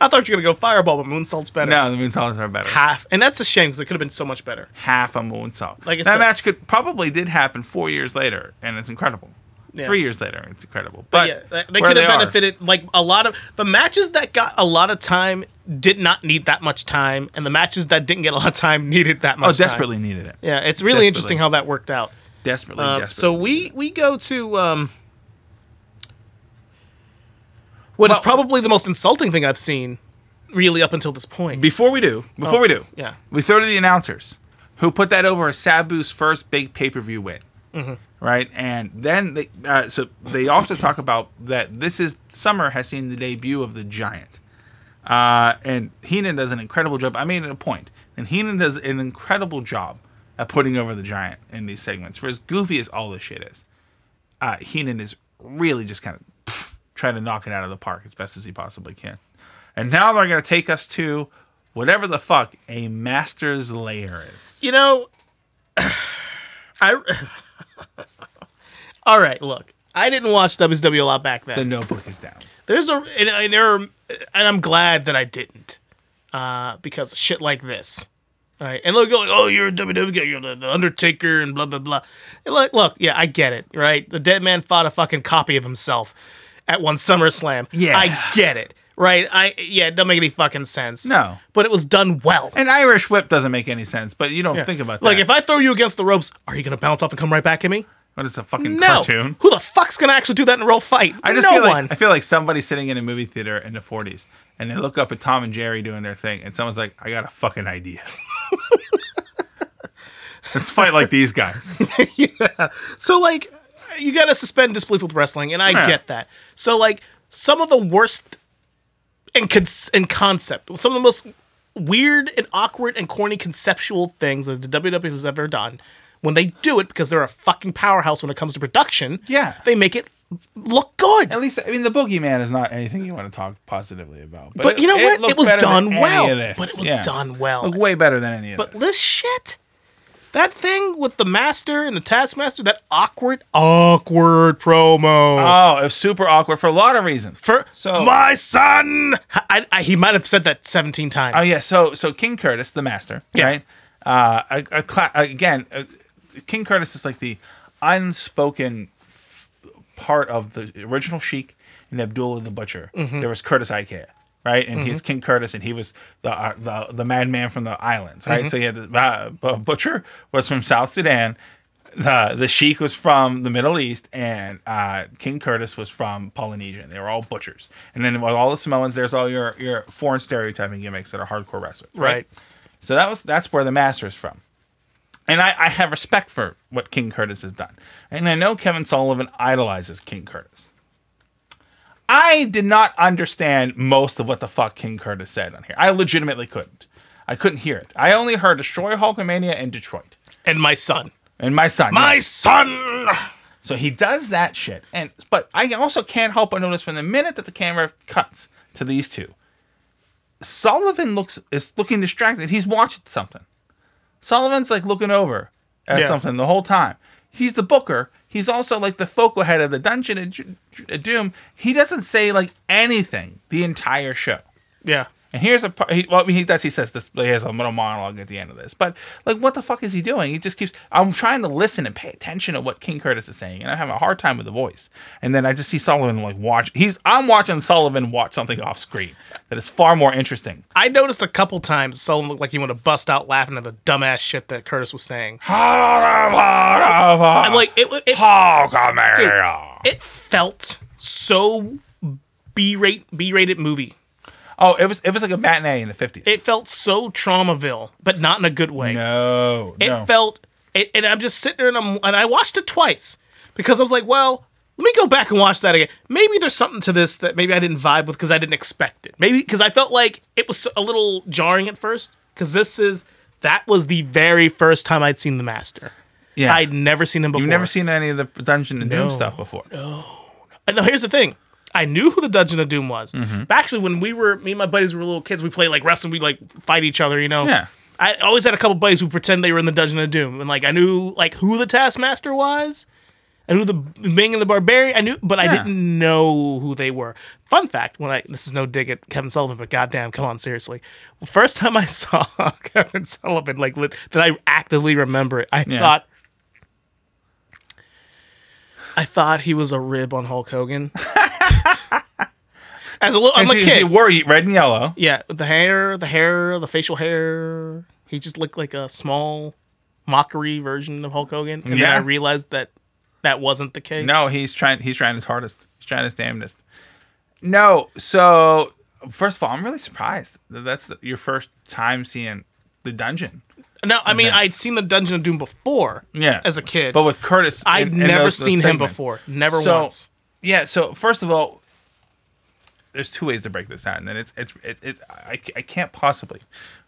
S2: I thought you were gonna go Fireball, but Moonsault's better.
S1: no, the moonsaults are better.
S2: Half, and that's a shame because it could have been so much better.
S1: half a moonsault.
S2: Like I
S1: that
S2: said-
S1: match could probably did happen four years later, and it's incredible.
S2: Yeah.
S1: Three years later, it's incredible.
S2: But
S1: But,
S2: yeah, they- could have
S1: are-
S2: benefited. Like a lot of the matches that got a lot of time did not need that much time, and the matches that didn't get a lot of time needed that much.
S1: Oh,
S2: time.
S1: desperately needed it.
S2: Yeah, it's really interesting how that worked out.
S1: Desperately,
S2: Uh,
S1: desperately.
S2: so we we go to um, what is
S1: Well-
S2: probably the most insulting thing I've seen, really up until this point.
S1: before we do, before
S2: Oh,
S1: we do,
S2: yeah.
S1: we throw to the announcers who put that over as Sabu's first big pay per view win.
S2: Mm-hmm.
S1: Right, and then they uh, so they also talk about that this is summer has seen the debut of the Giant, uh, and Heenan does an incredible job. I made it a point, and Heenan does an incredible job at putting over the Giant in these segments. For as goofy as all this shit is, uh, Heenan is really just kind of trying to knock it out of the park as best as he possibly can. And now they're going to take us to whatever the fuck a master's lair is.
S2: You know, I. All right, look, I didn't watch WCW a lot back then.
S1: The notebook is down.
S2: There's a and, and there are, and I'm glad that I didn't, uh, because shit like this. All right, and look, like, oh, you're a WWE guy, you're the, the Undertaker, and blah blah blah. And look, look, yeah, I get it, right? The dead man fought a fucking copy of himself at one SummerSlam.
S1: Yeah.
S2: I get it, right? I yeah, it doesn't make any fucking sense.
S1: No.
S2: but it was done well.
S1: An Irish whip doesn't make any sense, but you don't think about that.
S2: Like if I throw you against the ropes, are you gonna bounce off and come right back at me?
S1: What is a fucking
S2: No.
S1: cartoon?
S2: Who the fuck's gonna actually do that in a real fight?
S1: I just
S2: no
S1: feel
S2: one.
S1: like I feel like somebody's sitting in a movie theater in the 40s and they look up at Tom and Jerry doing their thing and someone's like, "I got a fucking idea." Let's fight like these guys. yeah.
S2: So like you gotta suspend disbelief with wrestling, and I
S1: Yeah.
S2: get that. So like some of the worst in con- in concept, some of the most weird and awkward and corny conceptual things that the WWE has ever done, when they do it because they're a fucking powerhouse when it comes to production,
S1: Yeah.
S2: they make it look good.
S1: At least, I mean, the Boogeyman is not anything you want to talk positively about.
S2: But you know what? It was done well. But it was
S1: Yeah.
S2: done well.
S1: Looked way better than any of
S2: But
S1: this.
S2: But this shit, that thing with the master and the taskmaster, that awkward, awkward promo.
S1: Oh, it was super awkward for a lot of reasons.
S2: For
S1: So-
S2: my son, I, I, he might have said that seventeen times.
S1: Oh yeah, so so King Curtis, the master,
S2: Yeah.
S1: right? Uh, a, a cla- again, uh, King Curtis is like the unspoken f- part of the original Sheik and Abdullah the Butcher.
S2: Mm-hmm.
S1: There was Curtis Iaukea, right? And he's King Curtis, and he was the uh, the the madman from the islands,
S2: Mm-hmm.
S1: right? So he had the uh, Bu- Butcher was from South Sudan. The the Sheik was from the Middle East, and uh, King Curtis was from Polynesia. They were all butchers. And then with all the Samoans, there's all your your foreign stereotyping gimmicks that are hardcore wrestlers,
S2: Right.
S1: so that was that's where the master is from. And I, I have respect for what King Curtis has done. And I know Kevin Sullivan idolizes King Curtis. I did not understand most of what the fuck King Curtis said on here. I legitimately couldn't. I couldn't hear it. I only heard Destroy Hulkamania and Detroit.
S2: And my son.
S1: And my son.
S2: My
S1: yes.
S2: son.
S1: So he does that shit. And but I also can't help but notice from the minute that the camera cuts to these two, Sullivan looks is looking distracted. He's watching something. Sullivan's like looking over at
S2: Yeah.
S1: something the whole time. He's the booker. He's also like the focal head of the Dungeon Ju- Doom. He doesn't say like anything the entire show.
S2: Yeah.
S1: And here's a part. He, well, he does. He says this. He has a little monologue at the end of this. But like, what the fuck is he doing? He just keeps. I'm trying to listen and pay attention to what King Curtis is saying, and I have a hard time with the voice. And then I just see Sullivan like watch. He's. I'm watching Sullivan watch something off screen that is far more interesting.
S2: I noticed a couple times Sullivan looked like he wanted to bust out laughing at the dumbass shit that Curtis was saying.
S1: I'm
S2: I'm like, it, it, it felt so B-rate, B-rated movie.
S1: Oh, it was. It was like a matinee in the fifties.
S2: It felt so Tromaville, but not in a good way.
S1: No,
S2: It
S1: no.
S2: felt, it, and I'm just sitting there and I'm, and I watched it twice because I was like, well, let me go back and watch that again. Maybe there's something to this that maybe I didn't vibe with because I didn't expect it. Maybe because I felt like it was a little jarring at first because this is that was the very first time I'd seen the Master.
S1: yeah.
S2: I'd never seen him before.
S1: You've never seen any of the Dungeon and Doom stuff before. No.
S2: And now here's the thing. I knew who the Dungeon of Doom was.
S1: Mm-hmm.
S2: But actually, when we were, me and my buddies were little kids, we played like wrestling. We like fight each other, you know.
S1: Yeah.
S2: I always had a couple buddies who pretend they were in the Dungeon of Doom, and like I knew like who the Taskmaster was, and who the Meng and the Barbarian. I knew, but I didn't know who they were. Fun fact: when I this is no dig at Kevin Sullivan, but goddamn, come on, seriously. First time I saw Kevin Sullivan, like that I actively remember it. I
S1: Yeah.
S2: thought. I thought he was a rib on Hulk Hogan. As a little, I'm a
S1: he,
S2: kid.
S1: he wore red and yellow.
S2: Yeah, the hair, the hair, the facial hair. He just looked like a small mockery version of Hulk Hogan. And then I realized that that wasn't the case.
S1: No, he's trying. He's trying his hardest. He's trying his damnedest. No, so first of all, I'm really surprised that that's the, your first time seeing the dungeon.
S2: No, I mean. I'd seen the Dungeon of Doom before.
S1: Yeah,
S2: As a kid.
S1: but with Curtis,
S2: I'd
S1: in- in
S2: never
S1: those- those
S2: seen him before. Never
S1: So,
S2: once.
S1: Yeah. So first of all, there's two ways to break this down, and then it's it's it, it I, I can't possibly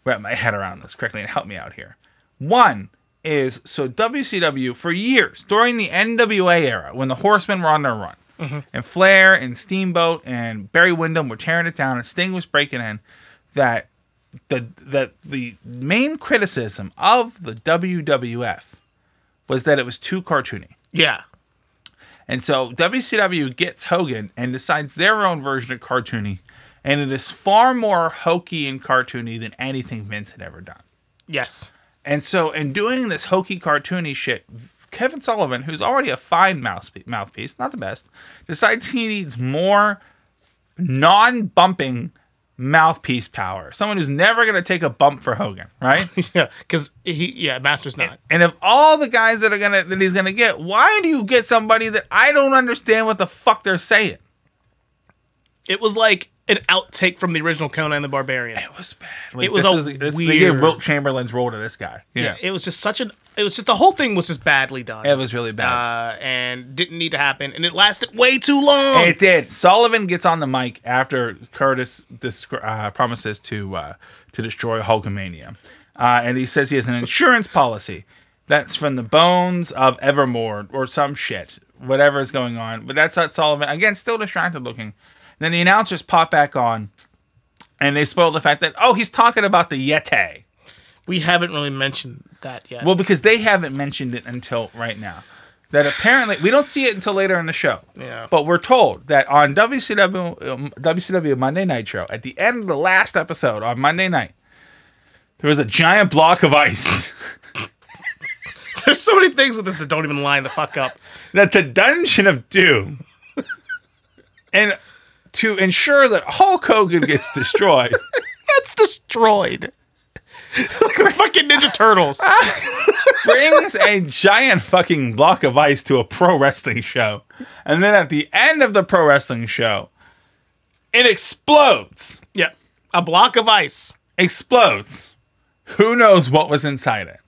S1: wrap my head around this correctly and help me out here. One is so WCW for years during the NWA era when the Horsemen were on their run, mm-hmm. and Flair and Steamboat and Barry Windham were tearing it down, and Sting was breaking in. That the that the main criticism of the WWF was that it was too cartoony.
S2: Yeah.
S1: And so WCW gets Hogan and decides their own version of cartoony, and it is far more hokey and cartoony than anything Vince had ever done.
S2: Yes.
S1: And so, in doing this hokey cartoony shit, Kevin Sullivan, who's already a fine mouthpiece, mouthpiece not the best, decides he needs more non-bumping mouthpiece power. Someone who's never gonna take a bump for Hogan, right?
S2: Yeah. Because he yeah, Master's not.
S1: And of all the guys that are gonna that he's gonna get, why do you get somebody that I don't understand what the fuck they're saying?
S2: It was like an outtake from the original Conan and the Barbarian.
S1: It was bad. Like,
S2: It was
S1: this
S2: a
S1: is the- this- They gave Wilt Chamberlain's role to this guy. Yeah,
S2: Yeah. It was just such an it was just the whole thing was just badly done.
S1: it was really bad.
S2: uh, and didn't need to happen, and it lasted way too long.
S1: it did. Sullivan gets on the mic after Curtis descri- uh, promises to uh, to destroy Hulkamania, uh, and he says he has an insurance policy that's from the bones of Evermore or some shit, whatever is going on. But that's not Sullivan again, still distracted looking. Then the announcers pop back on, and they spoil the fact that oh, he's talking about the Yeti.
S2: we haven't really mentioned that yet.
S1: Well, because they haven't mentioned it until right now. That apparently we don't see it until later in the show.
S2: Yeah.
S1: But we're told that on WCW um, WCW Monday Nitro, at the end of the last episode on Monday night, there was a giant block of ice
S2: There's so many things with this that don't even line the fuck up.
S1: that the Dungeon of Doom, and to ensure that Hulk Hogan gets destroyed,
S2: That's destroyed. like the fucking Ninja Turtles.
S1: brings a giant fucking block of ice to a pro wrestling show. And then at the end of the pro wrestling show, it explodes.
S2: yeah. A block of ice.
S1: Explodes. Who knows what was inside it?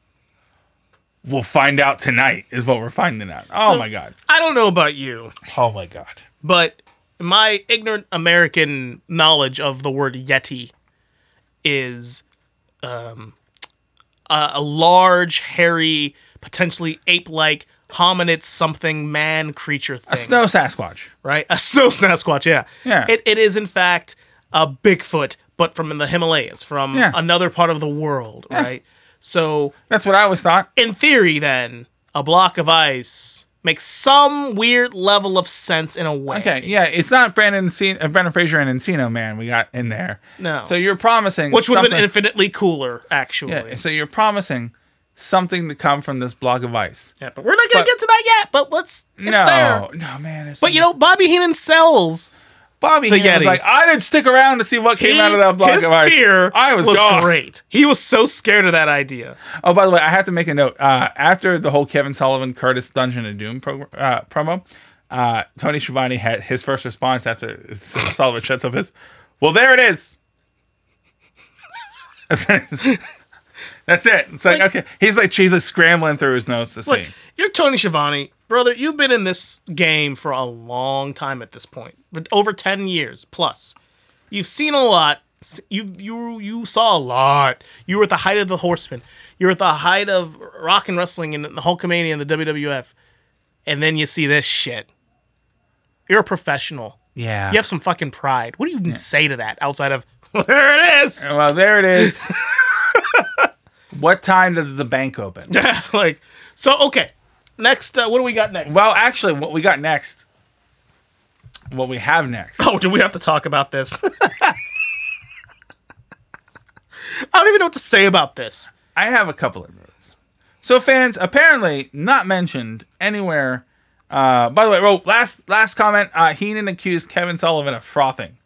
S1: We'll find out tonight, is what we're finding out. Oh
S2: So-
S1: my God.
S2: I don't know about you,
S1: Oh my God.
S2: but my ignorant American knowledge of the word Yeti is um, a, a large, hairy, potentially ape-like hominid something man creature thing.
S1: A snow Sasquatch.
S2: right? A snow Sasquatch, yeah.
S1: Yeah.
S2: It, it is, in fact, a Bigfoot, but from the Himalayas, from
S1: Yeah.
S2: another part of the world, right? So,
S1: That's what I always thought.
S2: in theory, then, a block of ice makes some weird level of sense in a way.
S1: Okay, yeah, it's not Brendan Encino, uh, Brendan Fraser and Encino Man we got in there.
S2: No.
S1: So you're promising
S2: Which would have been infinitely cooler, actually.
S1: Yeah, so you're promising something to come from this block of ice.
S2: Yeah, but we're not going
S1: But-
S2: to get to that yet, but let's, it's
S1: no,
S2: there.
S1: no, man. it's
S2: But,
S1: so-
S2: you know, Bobby Heenan sells
S1: Bobby Heenan was like, I didn't stick around to see what came out of that block
S2: his
S1: of ice.
S2: fear
S1: I was,
S2: was
S1: gone.
S2: great. He was so scared of that idea.
S1: Oh, by the way, I have to make a note. Uh, after the whole Kevin Sullivan Curtis Dungeon of Doom pro- uh, promo, uh, Tony Schiavone had his first response after Sullivan shuts up his, "Well, there it is." That's it. It's like, okay. He's like she's like scrambling through his notes to see.
S2: Look, you're Tony Schiavone, brother. You've been in this game for a long time at this point, but over ten years plus. You've seen a lot. You you you saw a lot. You were at the height of the Horsemen. You were at the height of rock and wrestling and the Hulkamania and the WWF, and then you see this shit. You're a professional.
S1: yeah.
S2: You have some fucking pride. What do you even say to that outside of well, there it is?
S1: Well, there it is. what time does the bank open?
S2: Yeah, like so. Okay, next. Uh, what do we got next?
S1: Well, actually, what we got next, what we have next.
S2: Oh, do we have to talk about this? I don't even know what to say about this.
S1: I have a couple of notes. So fans apparently not mentioned anywhere. Uh, by the way, well, last last comment. Uh, Heenan accused Kevin Sullivan of frothing.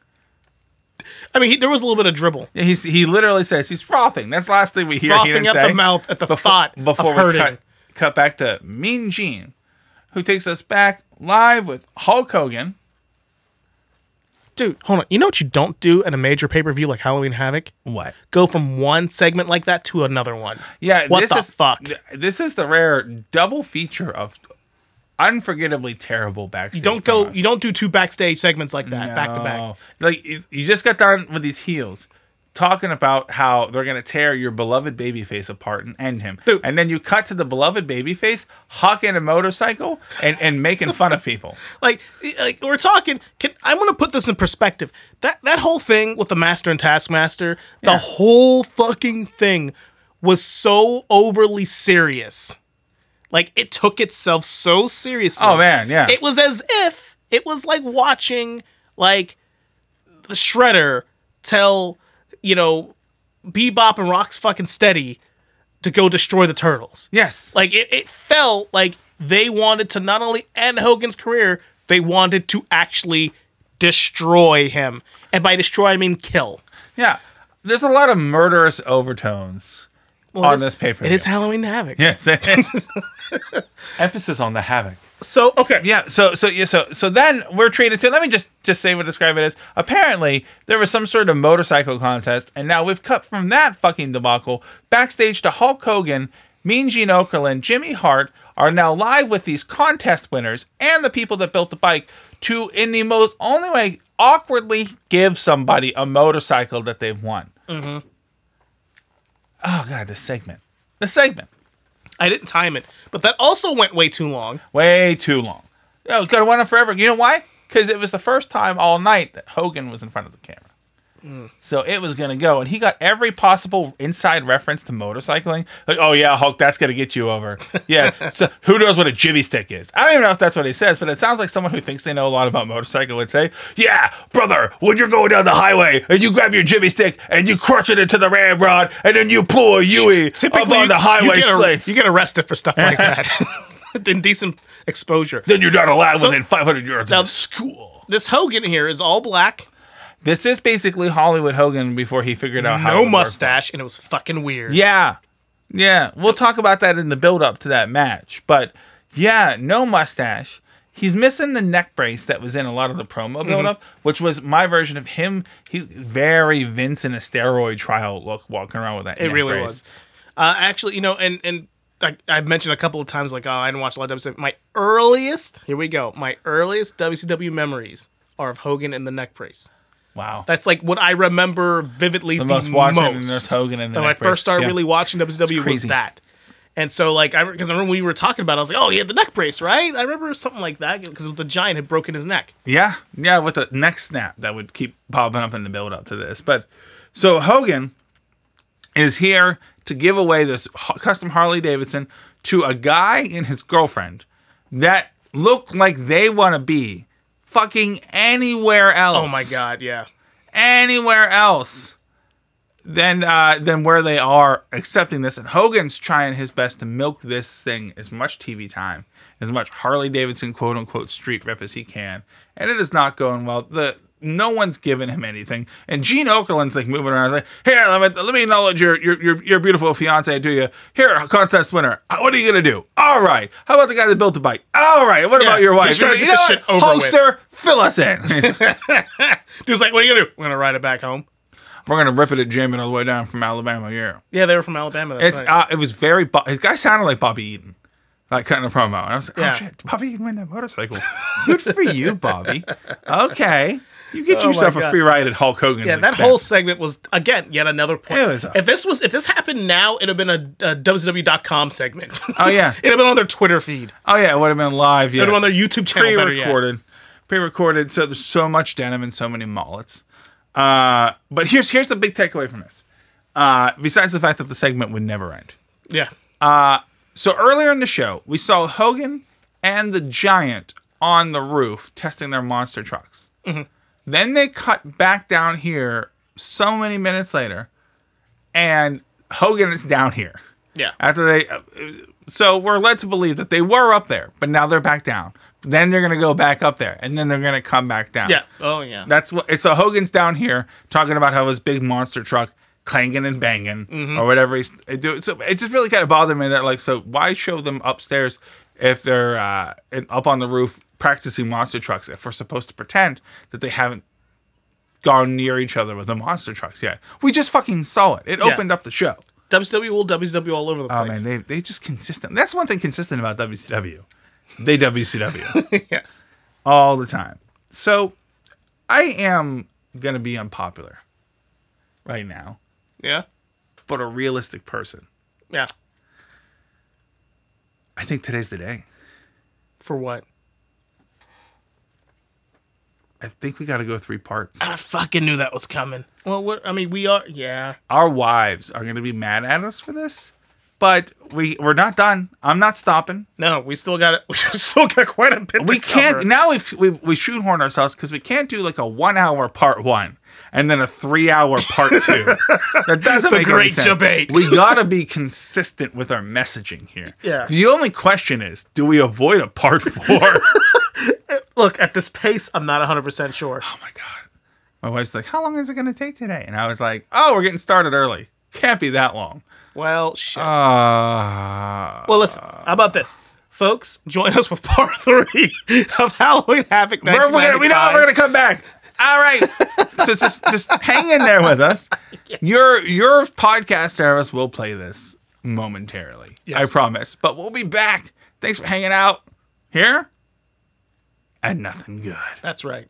S2: I mean, he, there was a little bit of dribble,
S1: Yeah, He's, he literally says he's frothing. That's the last thing we hear
S2: frothing
S1: Heenan
S2: up
S1: say.
S2: the mouth at the
S1: before,
S2: thought
S1: before
S2: of
S1: we
S2: hurting.
S1: cut, cut back to Mean Gene, who takes us back live with Hulk Hogan.
S2: Dude, hold on. You know what you don't do at a major pay per view like Halloween Havoc?
S1: What?
S2: Go from one segment like that to another one.
S1: Yeah,
S2: What
S1: this
S2: the
S1: is
S2: fuck?
S1: This is the rare double feature of unforgettably terrible backstage.
S2: You don't go.
S1: promos.
S2: You don't do two backstage segments like that back to back.
S1: Like you, just got done with these heels talking about how they're gonna tear your beloved babyface apart and end him,
S2: Dude.
S1: and then you cut to the beloved babyface hawking a motorcycle and, and making fun of people.
S2: Like, like we're talking. Can, I'm gonna put this in perspective. That that whole thing with the Master and Taskmaster, the whole fucking thing was so overly serious. Like it took itself so seriously.
S1: Oh man, yeah.
S2: It was as if it was like watching like the Shredder tell you know Bebop and Rock's fucking steady to go destroy the turtles.
S1: yes.
S2: Like it, it felt like they wanted to not only end Hogan's career, they wanted to actually destroy him. And by destroy I mean kill.
S1: yeah. There's a lot of murderous overtones
S2: Well,
S1: on this paper.
S2: It is Halloween Havoc.
S1: Yes. Emphasis on the havoc.
S2: So okay.
S1: Yeah, so so yeah, so so then we're treated to let me just just say what describe it as. Apparently, there was some sort of motorcycle contest, and now we've cut from that fucking debacle backstage to Hulk Hogan, Mean Gene Okerlund, Jimmy Hart are now live with these contest winners and the people that built the bike to in the most only way awkwardly give somebody a motorcycle that they've won. Mm-hmm. Oh god, this segment. The segment.
S2: I didn't time it, but that also went way too long.
S1: Way too long. Oh, Yo, could have won it forever. You know why? Because it was the first time all night that Hogan was in front of the camera. So it was gonna go, and he got every possible inside reference to motorcycling. Like, oh yeah, Hulk, that's gonna get you over. Yeah. so who knows what a jibby stick is? I don't even know if that's what he says, but it sounds like someone who thinks they know a lot about motorcycle would say, "Yeah, brother, when you're going down the highway and you grab your jibby stick and you crunch it into the ramrod and then you pull a Yui up on the highway
S2: you get, you get arrested for stuff like that. Indecent exposure.
S1: then you're not allowed
S2: So-
S1: within 500 yards
S2: Now-
S1: of school."
S2: This Hogan here is all black,
S1: This is basically Hollywood Hogan before he figured out how. it
S2: no mustache, and it was fucking weird.
S1: Yeah. Yeah. We'll talk about that in the build up to that match. But yeah, no mustache. He's missing the neck brace that was in a lot of the
S2: Mm-hmm.
S1: promo build up, which was my version of him. He very Vince in a steroid trial look walking around with that.
S2: It really
S1: brace.
S2: was. Uh, actually, you know, and and I, I've mentioned a couple of times, like, oh, I didn't watch a lot of WCW. My earliest, here we go, my earliest WCW memories are of Hogan in the neck brace.
S1: Wow.
S2: That's like what I remember vividly the,
S1: most
S2: most.
S1: watching is Hogan in the
S2: when I first started
S1: Yeah.
S2: really watching WCW was that. And so, like, I because I remember we were talking about, it, I was like, "Oh, he had the neck brace, right?" I remember something like that because the giant had broken his neck.
S1: Yeah, yeah, with the neck snap that would keep popping up in the build up to this. But so Hogan is here to give away this custom Harley Davidson to a guy and his girlfriend that look like they want to be fucking anywhere else.
S2: Oh my god, yeah.
S1: Anywhere else than uh, than where they are accepting this. And Hogan's trying his best to milk this thing as much TV time, as much Harley Davidson quote unquote street rep as he can. And it is not going well. The no one's given him anything. And Gene Okerlund's like moving around like, here, let me let me acknowledge your your your, your beautiful fiance to you. Here, contest winner. Uh, What are you gonna do? All right. How about the guy that built the bike? All right. What about your wife?
S2: he's trying to
S1: you know what?
S2: shit over with.
S1: Hulkster, fill us in.
S2: Dude's like, "What are you gonna do? We're gonna ride it back home."
S1: We're gonna rip it at Jim all the way down from Alabama. Yeah.
S2: Yeah, they were from Alabama. That's
S1: It's
S2: right.
S1: uh, it was very. Bo- his guy sounded like Bobby Eaton, that kind of promo. And I was like,
S2: Yeah.
S1: oh shit, Bobby Eaton win that motorcycle. Good for you, Bobby. Okay, you get
S2: Oh
S1: yourself a free ride at Hulk Hogan's.
S2: yeah, that
S1: expense.
S2: whole segment was again yet another point.
S1: A-
S2: if this was if this happened now, it'd have been a, a WCW.com segment.
S1: Oh yeah,
S2: it'd have been on their Twitter feed.
S1: oh yeah, it would have been live. Yeah,
S2: It'd have been on their YouTube channel.
S1: Pre-recorded, pre-recorded. So there's so much denim and so many mullets. Uh, but here's here's the big takeaway from this. Uh, besides the fact that the segment would never end.
S2: Yeah,
S1: So earlier in the show, we saw Hogan and the Giant on the roof testing their monster trucks. Then they cut back down here so many minutes later, and Hogan is down here.
S2: yeah.
S1: After they, so we're led to believe that they were up there, but now they're back down. Then they're gonna go back up there, and then they're gonna come back down.
S2: Yeah. Oh yeah.
S1: That's what. So Hogan's down here talking about how his big monster truck clanging and banging
S2: Mm-hmm.
S1: or whatever he's doing. So it just really kind of bothered me that like, so why show them upstairs if they're uh, up on the roof practicing monster trucks if we're supposed to pretend that they haven't gone near each other with the monster trucks yet? We just fucking saw it. It
S2: Yeah.
S1: opened up the show.
S2: WCW will WCW all over the place.
S1: Oh man, they they just consistent. That's one thing consistent about WCW. They WCW
S2: yes.
S1: all the time. So I am gonna be unpopular right now,
S2: Yeah.
S1: but a realistic person.
S2: Yeah.
S1: I think today's the day.
S2: For what?
S1: I think we got to go three parts.
S2: I fucking knew that was coming. Well, what? I mean, we are. Yeah.
S1: Our wives are gonna be mad at us for this, but we we're not done. I'm not stopping.
S2: No, we still got it. We still got quite a bit.
S1: We
S2: to
S1: can't
S2: cover.
S1: now. We've we we shoehorn ourselves because we can't do like a one hour part one and then a three hour part two. that doesn't
S2: The
S1: make any
S2: great
S1: sense.
S2: debate.
S1: We gotta be consistent with our messaging here.
S2: Yeah.
S1: The only question is, do we avoid a part four?
S2: Look at this pace. I'm not 100 percent sure.
S1: oh my god. My wife's like, "How long is it gonna take today?" And I was like, "Oh, we're getting started early. Can't be that long."
S2: Well, shit.
S1: Uh,
S2: well, listen. How about this, folks? Join us with part three of Halloween Havoc.
S1: we're, we're gonna, we know
S2: 1995.
S1: we're gonna come back. All right, so just just hang in there with us. Your your podcast service will play this momentarily. I promise. But we'll be back. Thanks for hanging out here. And nothing good.
S2: That's right.